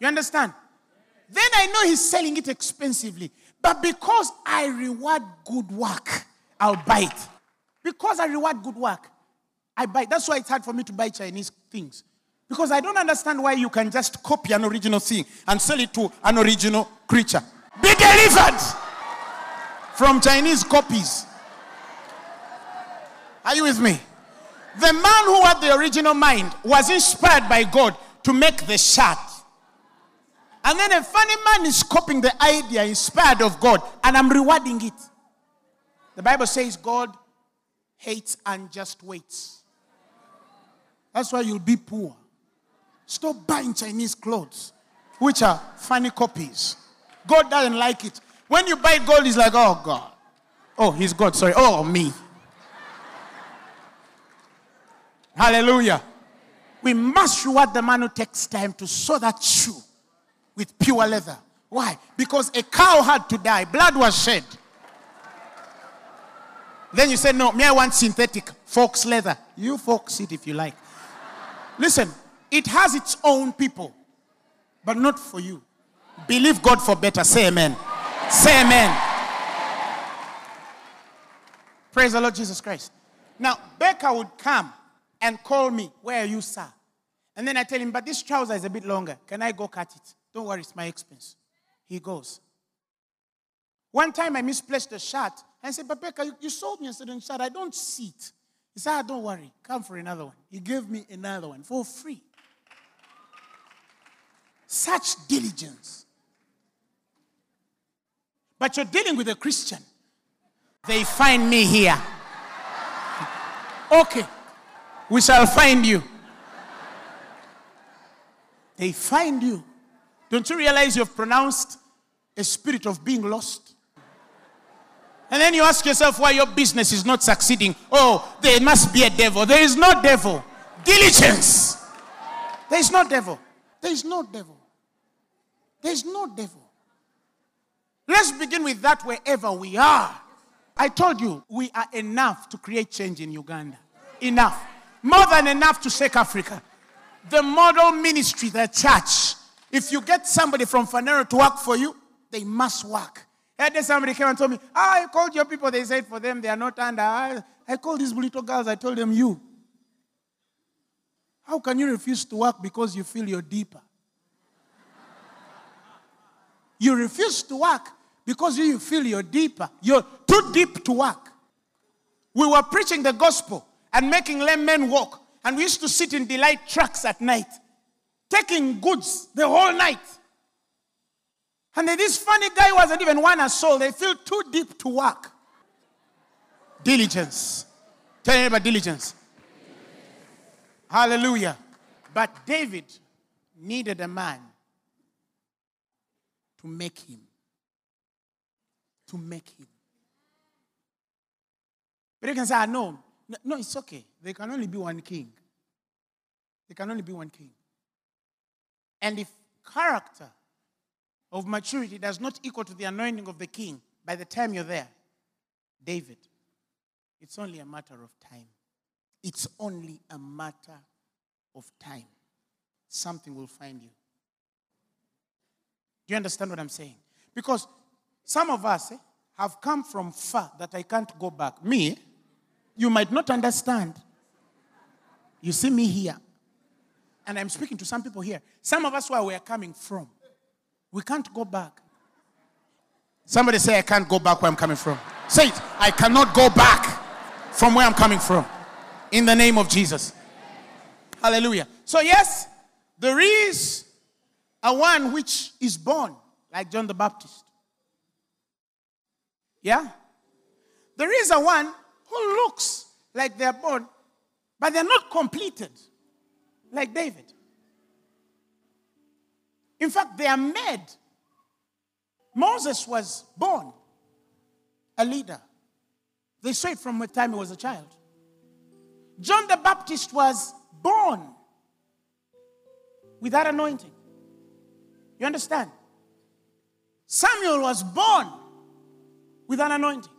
You understand? Then I know he's selling it expensively. But because I reward good work, I'll buy it. Because I reward good work. I buy. That's why it's hard for me to buy Chinese things. Because I don't understand why you can just copy an original thing and sell it to an original creature. Be delivered from Chinese copies. Are you with me? The man who had the original mind was inspired by God to make the shirt. And then a funny man is copying the idea inspired of God, and I'm rewarding it. The Bible says God hates unjust weights. That's why you'll be poor. Stop buying Chinese clothes, which are funny copies. God doesn't like it. When you buy gold, he's like, oh God. Oh, he's God, sorry. Oh, me. Hallelujah. We must reward the man who takes time to sew that shoe with pure leather. Why? Because a cow had to die, blood was shed. Then you say, No, me, I want synthetic fox leather. You fox it if you like. Listen, it has its own people, but not for you. Believe God for better. Say amen. Say amen. Praise the Lord Jesus Christ. Now, Becca would come and call me, Where are you, sir? And then I tell him, But this trouser is a bit longer. Can I go cut it? Don't worry, it's my expense. He goes. One time I misplaced a shirt. I said, But Becca, you, you sold me a certain shirt. I don't see it. He said, ah, Don't worry, come for another one. He gave me another one for free. Such diligence. But you're dealing with a Christian. They find me here. Okay, we shall find you. They find you. Don't you realize you've pronounced a spirit of being lost? And then you ask yourself why your business is not succeeding. Oh, there must be a devil. There is no devil. Diligence. There is no devil. There is no devil. There is no devil. Let's begin with that wherever we are. I told you, we are enough to create change in Uganda. Enough. More than enough to shake Africa. The model ministry, the church. If you get somebody from Phaneroo to work for you, they must work. And then somebody came and told me, ah, I called your people. They said for them, they are not under. I, I called these little girls. I told them, you. How can you refuse to work because you feel you're deeper? [LAUGHS] You refuse to work because you feel you're deeper. You're too deep to work. We were preaching the gospel and making lame men walk. And we used to sit in delight trucks at night, taking goods the whole night. And this funny guy wasn't even one soul. They feel too deep to work. Diligence. Tell me about diligence. Hallelujah. But David needed a man to make him. To make him. But you can say, ah, no, no, it's okay. There can only be one king. There can only be one king. And if character of maturity does not equal to the anointing of the king by the time you're there, David, it's only a matter of time. It's only a matter of time. Something will find you. Do you understand what I'm saying? Because some of us eh, have come from far that I can't go back. Me, you might not understand. You see me here. And I'm speaking to some people here. Some of us where we are coming from, we can't go back. Somebody say, I can't go back where I'm coming from. Say it. I cannot go back from where I'm coming from. In the name of Jesus. Hallelujah. So, yes, there is a one which is born like John the Baptist. Yeah? There is a one who looks like they're born, but they're not completed like David. In fact, they are made. Moses was born a leader. They say it from the time he was a child. John the Baptist was born with that anointing. You understand? Samuel was born with an anointing.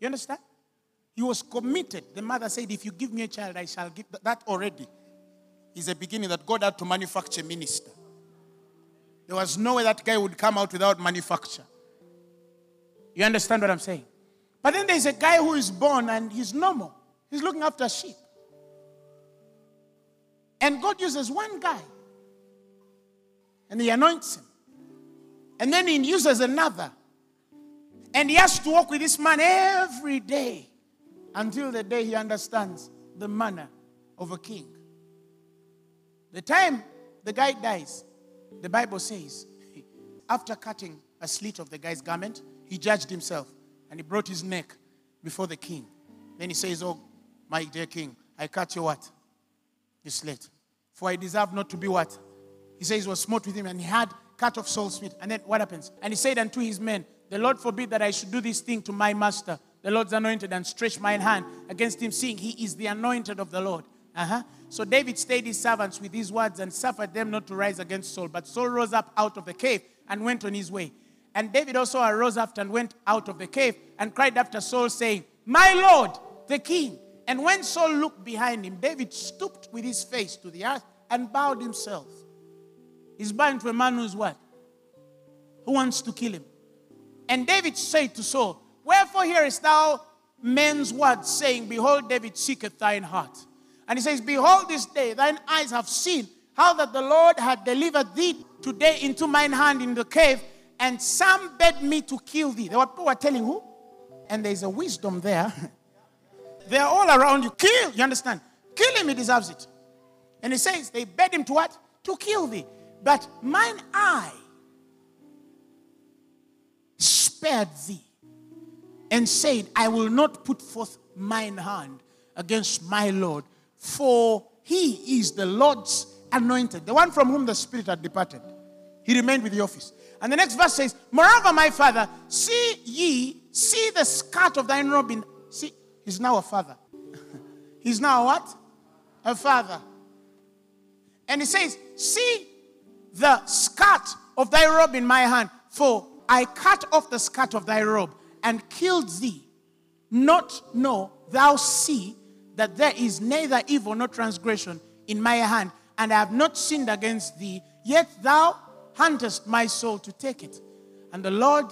You understand? He was committed. The mother said, If you give me a child, I shall give that already. Is a beginning that God had to manufacture minister. There was no way that guy would come out without manufacture. You understand what I'm saying? But then there's a guy who is born and he's normal. He's looking after sheep. And God uses one guy and he anoints him. And then he uses another. And he has to walk with this man every day until the day he understands the manner of a king. The time the guy dies, the Bible says, [LAUGHS] after cutting a slit of the guy's garment, he judged himself and he brought his neck before the king. Then he says, Oh, my dear king, I cut your what? Your slit. For I deserve not to be what? He says was smote with him and he had cut off Saul's feet. And then what happens? And he said unto his men, The Lord forbid that I should do this thing to my master, the Lord's anointed, and stretch mine hand against him, seeing he is the anointed of the Lord. Uh-huh. So David stayed his servants with these words and suffered them not to rise against Saul. But Saul rose up out of the cave and went on his way. And David also arose after and went out of the cave and cried after Saul, saying, My Lord, the king. And when Saul looked behind him, David stooped with his face to the earth and bowed himself. He's bowing to a man who's what? Who wants to kill him. And David said to Saul, Wherefore hearest thou men's words, saying, Behold, David seeketh thine heart. And he says, Behold, this day thine eyes have seen how that the Lord had delivered thee today into mine hand in the cave, and some bade me to kill thee. They were, people were telling who? And there's a wisdom there. [LAUGHS] They're all around you. Kill, you understand? Kill him, he deserves it. And he says, they bade him to what? To kill thee. But mine eye spared thee and said, I will not put forth mine hand against my Lord, for he is the Lord's anointed, the one from whom the Spirit had departed. He remained with the office. And the next verse says, Moreover, my father, see ye, see the skirt of thine robe in. See, he's now a father. [LAUGHS] he's now what? A father. And he says, See the skirt of thy robe in my hand, for I cut off the skirt of thy robe and killed thee. Not know thou see that there is neither evil nor transgression in my hand, and I have not sinned against thee, yet thou huntest my soul to take it. And the Lord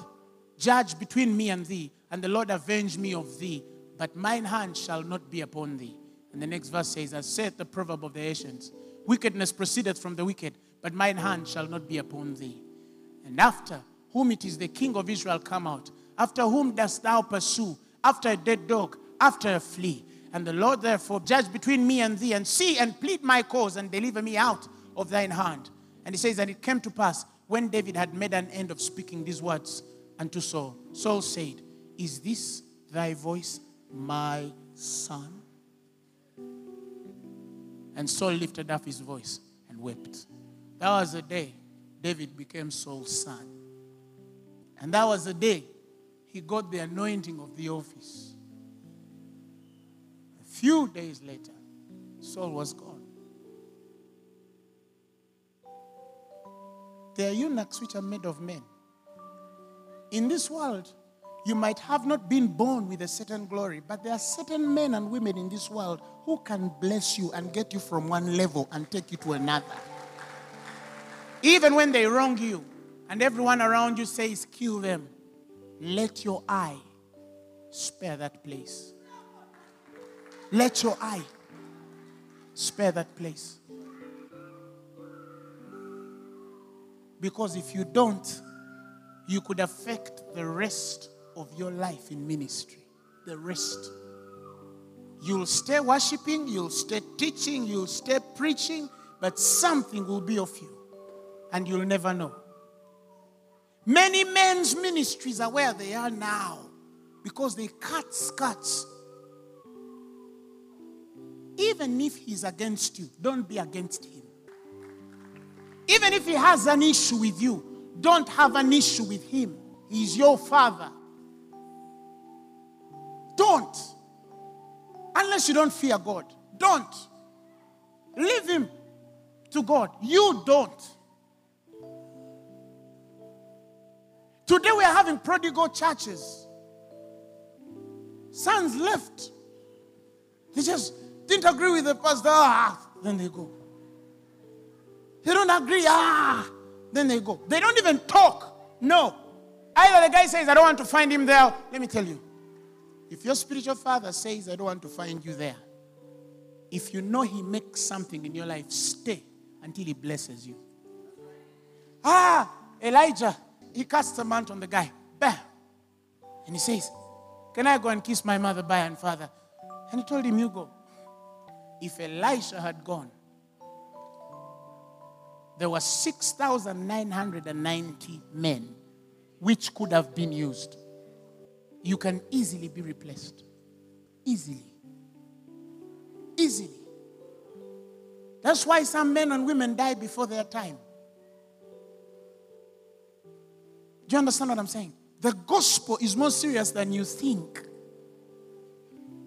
judge between me and thee, and the Lord avenge me of thee, but mine hand shall not be upon thee. And the next verse says, As saith the proverb of the ancients, wickedness proceedeth from the wicked, but mine hand shall not be upon thee. And after whom it is the king of Israel come out, after whom dost thou pursue? After a dead dog, after a flea. And the Lord therefore judge between me and thee, and see and plead my cause, and deliver me out of thine hand. And he says, And it came to pass when David had made an end of speaking these words unto Saul, Saul said, Is this thy voice, my son? And Saul lifted up his voice and wept. That was the day David became Saul's son. And that was the day he got the anointing of the office. A few days later, Saul was gone. There are eunuchs which are made of men. In this world, you might have not been born with a certain glory, but there are certain men and women in this world who can bless you and get you from one level and take you to another. Even when they wrong you and everyone around you says, kill them, let your eye spare that place. Let your eye spare that place. Because if you don't, you could affect the rest of your life in ministry. The rest. You'll stay worshiping, you'll stay teaching, you'll stay preaching, but something will be of you, and you'll never know. Many men's ministries are where they are now because they cut skirts. Even if he's against you, don't be against him. Even if he has an issue with you, don't have an issue with him. He's your father. Don't. Unless you don't fear God. Don't. Leave him to God. You don't. Today we are having prodigal churches. Sons left. They just didn't agree with the pastor. Ah, then they go. They don't agree. Ah, then they go. They don't even talk. No. Either the guy says, I don't want to find him there. Let me tell you. If your spiritual father says, I don't want to find you there, if you know he makes something in your life, stay until he blesses you. Ah, Elijah, he casts a mantle on the guy. Bam. And he says, Can I go and kiss my mother, by and father? And he told him, You go. If Elisha had gone, there were 6,990 men which could have been used. You can easily be replaced. Easily. Easily. That's why some men and women die before their time. Do you understand what I'm saying? The gospel is more serious than you think.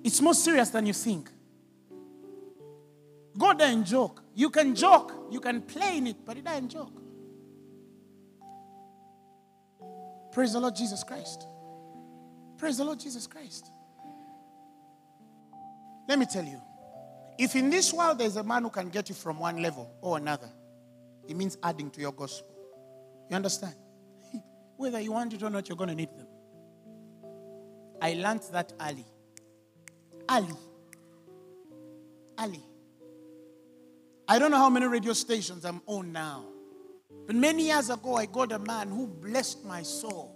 It's more serious than you think. Go there and joke. You can joke, you can play in it, but it ain't joke. Praise the Lord Jesus Christ. Praise the Lord Jesus Christ. Let me tell you if in this world there's a man who can get you from one level or another, it means adding to your gospel. You understand? Whether you want it or not, you're going to need them. I learned that early. Early. Early. I don't know how many radio stations I'm on now. But many years ago, I got a man who blessed my soul.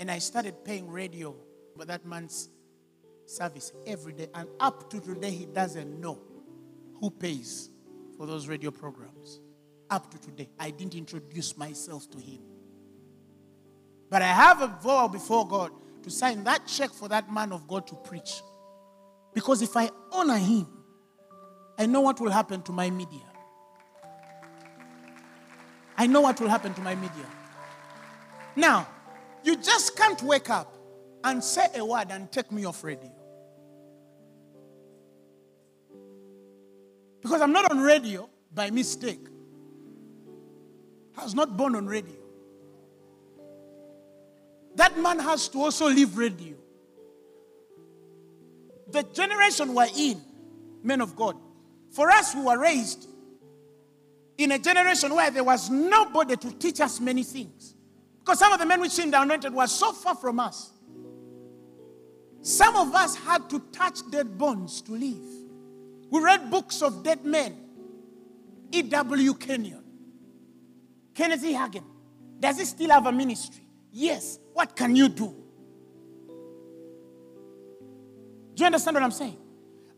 And I started paying radio for that man's service every day. And up to today, he doesn't know who pays for those radio programs. Up to today, I didn't introduce myself to him. But I have a vow before God to sign that check for that man of God to preach. Because if I honor him, I know what will happen to my media. I know what will happen to my media. Now, you just can't wake up and say a word and take me off radio. Because I'm not on radio by mistake. I was not born on radio. That man has to also leave radio. The generation we're in, men of God, for us who were raised in a generation where there was nobody to teach us many things. Because some of the men which seemed anointed were so far from us. Some of us had to touch dead bones to live. We read books of dead men. E.W. Kenyon, Kenneth E. Hagin. Does he still have a ministry? Yes. What can you do? Do you understand what I'm saying?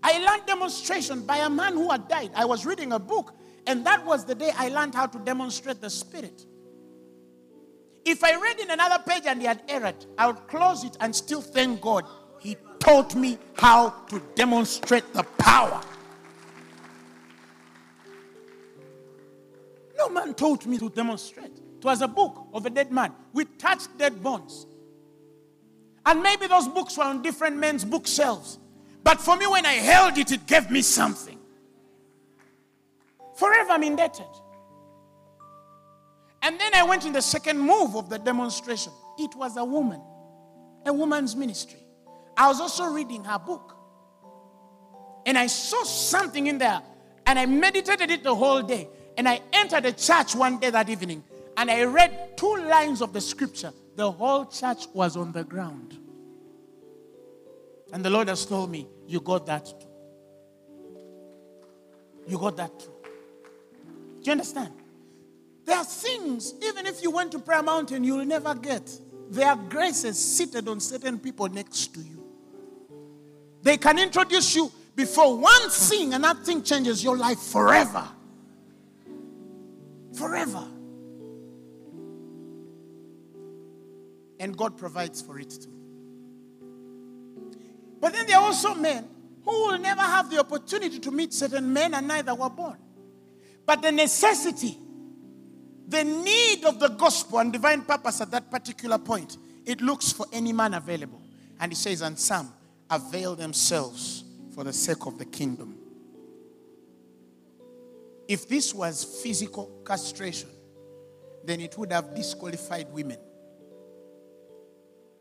I learned demonstration by a man who had died. I was reading a book, and that was the day I learned how to demonstrate the Spirit. If I read in another page and he had erred, I would close it and still thank God. He taught me how to demonstrate the power. No man taught me to demonstrate. It was a book of a dead man. We touched dead bones. And maybe those books were on different men's bookshelves. But for me, when I held it, it gave me something. Forever I'm indebted. And then I went in the second move of the demonstration. It was a woman, a woman's ministry. I was also reading her book. And I saw something in there. And I meditated it the whole day. And I entered the church one day that evening. And I read two lines of the scripture. The whole church was on the ground. And the Lord has told me, You got that too. You got that too. Do you understand? There are things, even if you went to Prayer Mountain, you'll never get. There are graces seated on certain people next to you. They can introduce you before one thing, and that thing changes your life forever. Forever. And God provides for it too. But then there are also men who will never have the opportunity to meet certain men and neither were born. But the necessity, the need of the gospel and divine purpose at that particular point, it looks for any man available. And he says, and some avail themselves for the sake of the kingdom. If this was physical castration, then it would have disqualified women.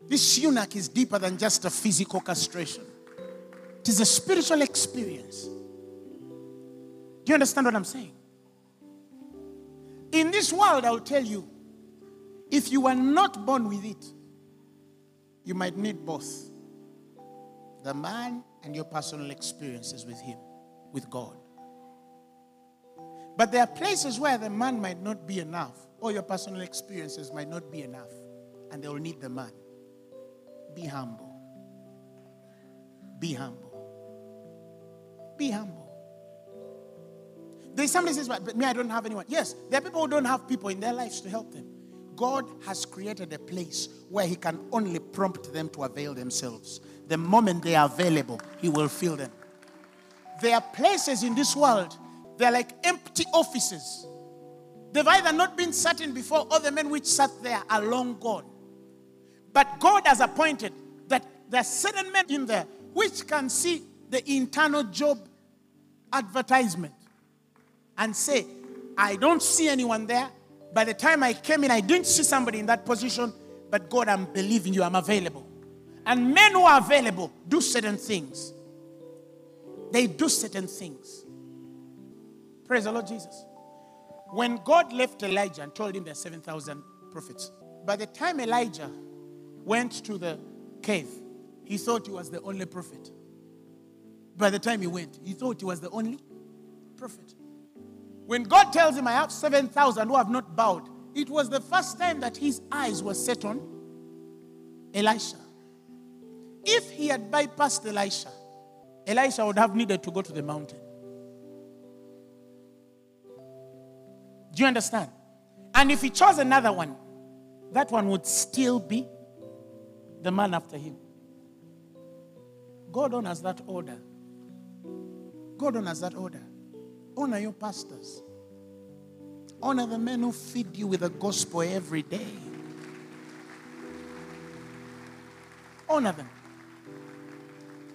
This eunuch is deeper than just a physical castration, it is a spiritual experience. Do you understand what I'm saying? In this world, I'll tell you, if you are not born with it, you might need both. the man and your personal experiences with him, with God. But there are places where the man might not be enough, or your personal experiences might not be enough, and they will need the man. Be humble. Be humble. Be humble. There's somebody says, but me, I don't have anyone. Yes, there are people who don't have people in their lives to help them. God has created a place where He can only prompt them to avail themselves. The moment they are available, He will fill them. There are places in this world, they're like empty offices. They've either not been sat in before, or the men which sat there are long gone. But God has appointed that there are certain men in there which can see the internal job advertisement and say, I don't see anyone there. By the time I came in, I didn't see somebody in that position, but God, I'm believing you, I'm available. And men who are available do certain things. They do certain things. Praise the Lord Jesus. When God left Elijah and told him there are 7,000 prophets, by the time Elijah went to the cave, he thought he was the only prophet. By the time he went, he thought he was the only prophet. When God tells him, I have 7,000 who have not bowed, it was the first time that his eyes were set on Elisha. If he had bypassed Elisha, Elisha would have needed to go to the mountain. Do you understand? And if he chose another one, that one would still be the man after him. God honors that order. God honors that order. Honor your pastors. Honor the men who feed you with the gospel every day. Honor them.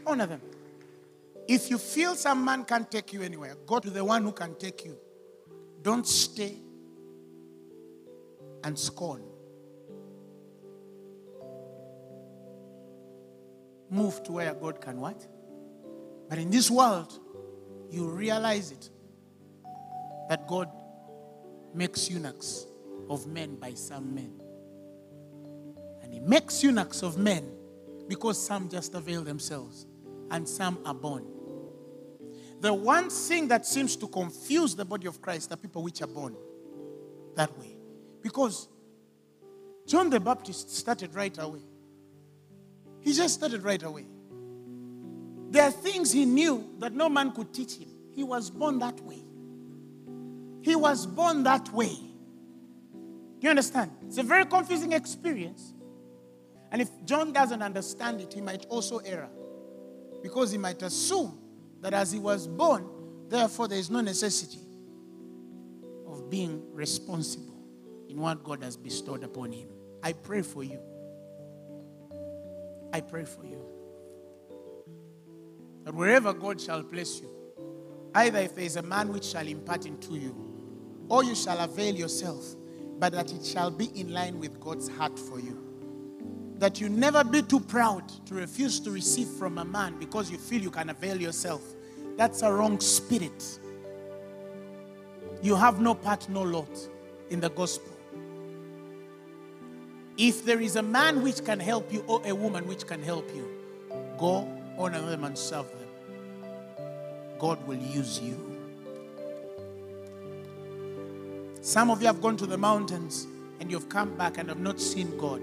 Honor them. If you feel some man can't take you anywhere, go to the one who can take you. Don't stay and scorn. Move to where God can what? But in this world, you realize it that God makes eunuchs of men by some men. And He makes eunuchs of men because some just avail themselves and some are born. The one thing that seems to confuse the body of Christ are people which are born that way. Because John the Baptist started right away. He just started right away. There are things he knew that no man could teach him. He was born that way. He was born that way. Do you understand? It's a very confusing experience. And if John doesn't understand it, he might also err. Because he might assume that as he was born, therefore there is no necessity of being responsible in what God has bestowed upon him. I pray for you. I pray for you. That wherever God shall place you, either if there is a man which shall impart into you, or you shall avail yourself, but that it shall be in line with God's heart for you. That you never be too proud to refuse to receive from a man because you feel you can avail yourself. That's a wrong spirit. You have no part, no lot in the gospel. If there is a man which can help you or a woman which can help you, go honor them and serve them. God will use you. Some of you have gone to the mountains and you've come back and have not seen God.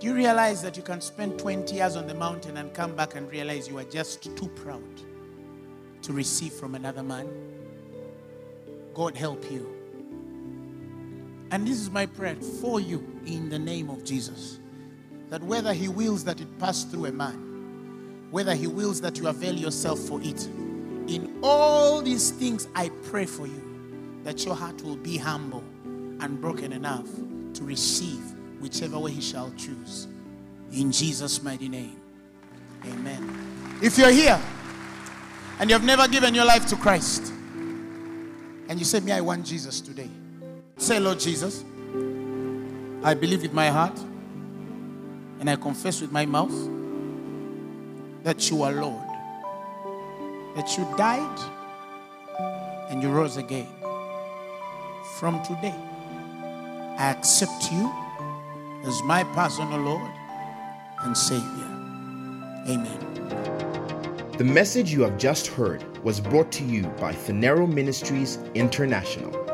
Do you realize that you can spend 20 years on the mountain and come back and realize you are just too proud to receive from another man? God help you. And this is my prayer for you in the name of Jesus. That whether He wills that it pass through a man, whether He wills that you avail yourself for it, in all these things I pray for you that your heart will be humble and broken enough to receive whichever way He shall choose. In Jesus' mighty name. Amen. If you're here and you have never given your life to Christ, and you say, Me, I want Jesus today. Say, Lord Jesus, I believe with my heart and I confess with my mouth that you are Lord, that you died and you rose again. From today, I accept you as my personal Lord and Savior. Amen. The message you have just heard was brought to you by Phaneroo Ministries International.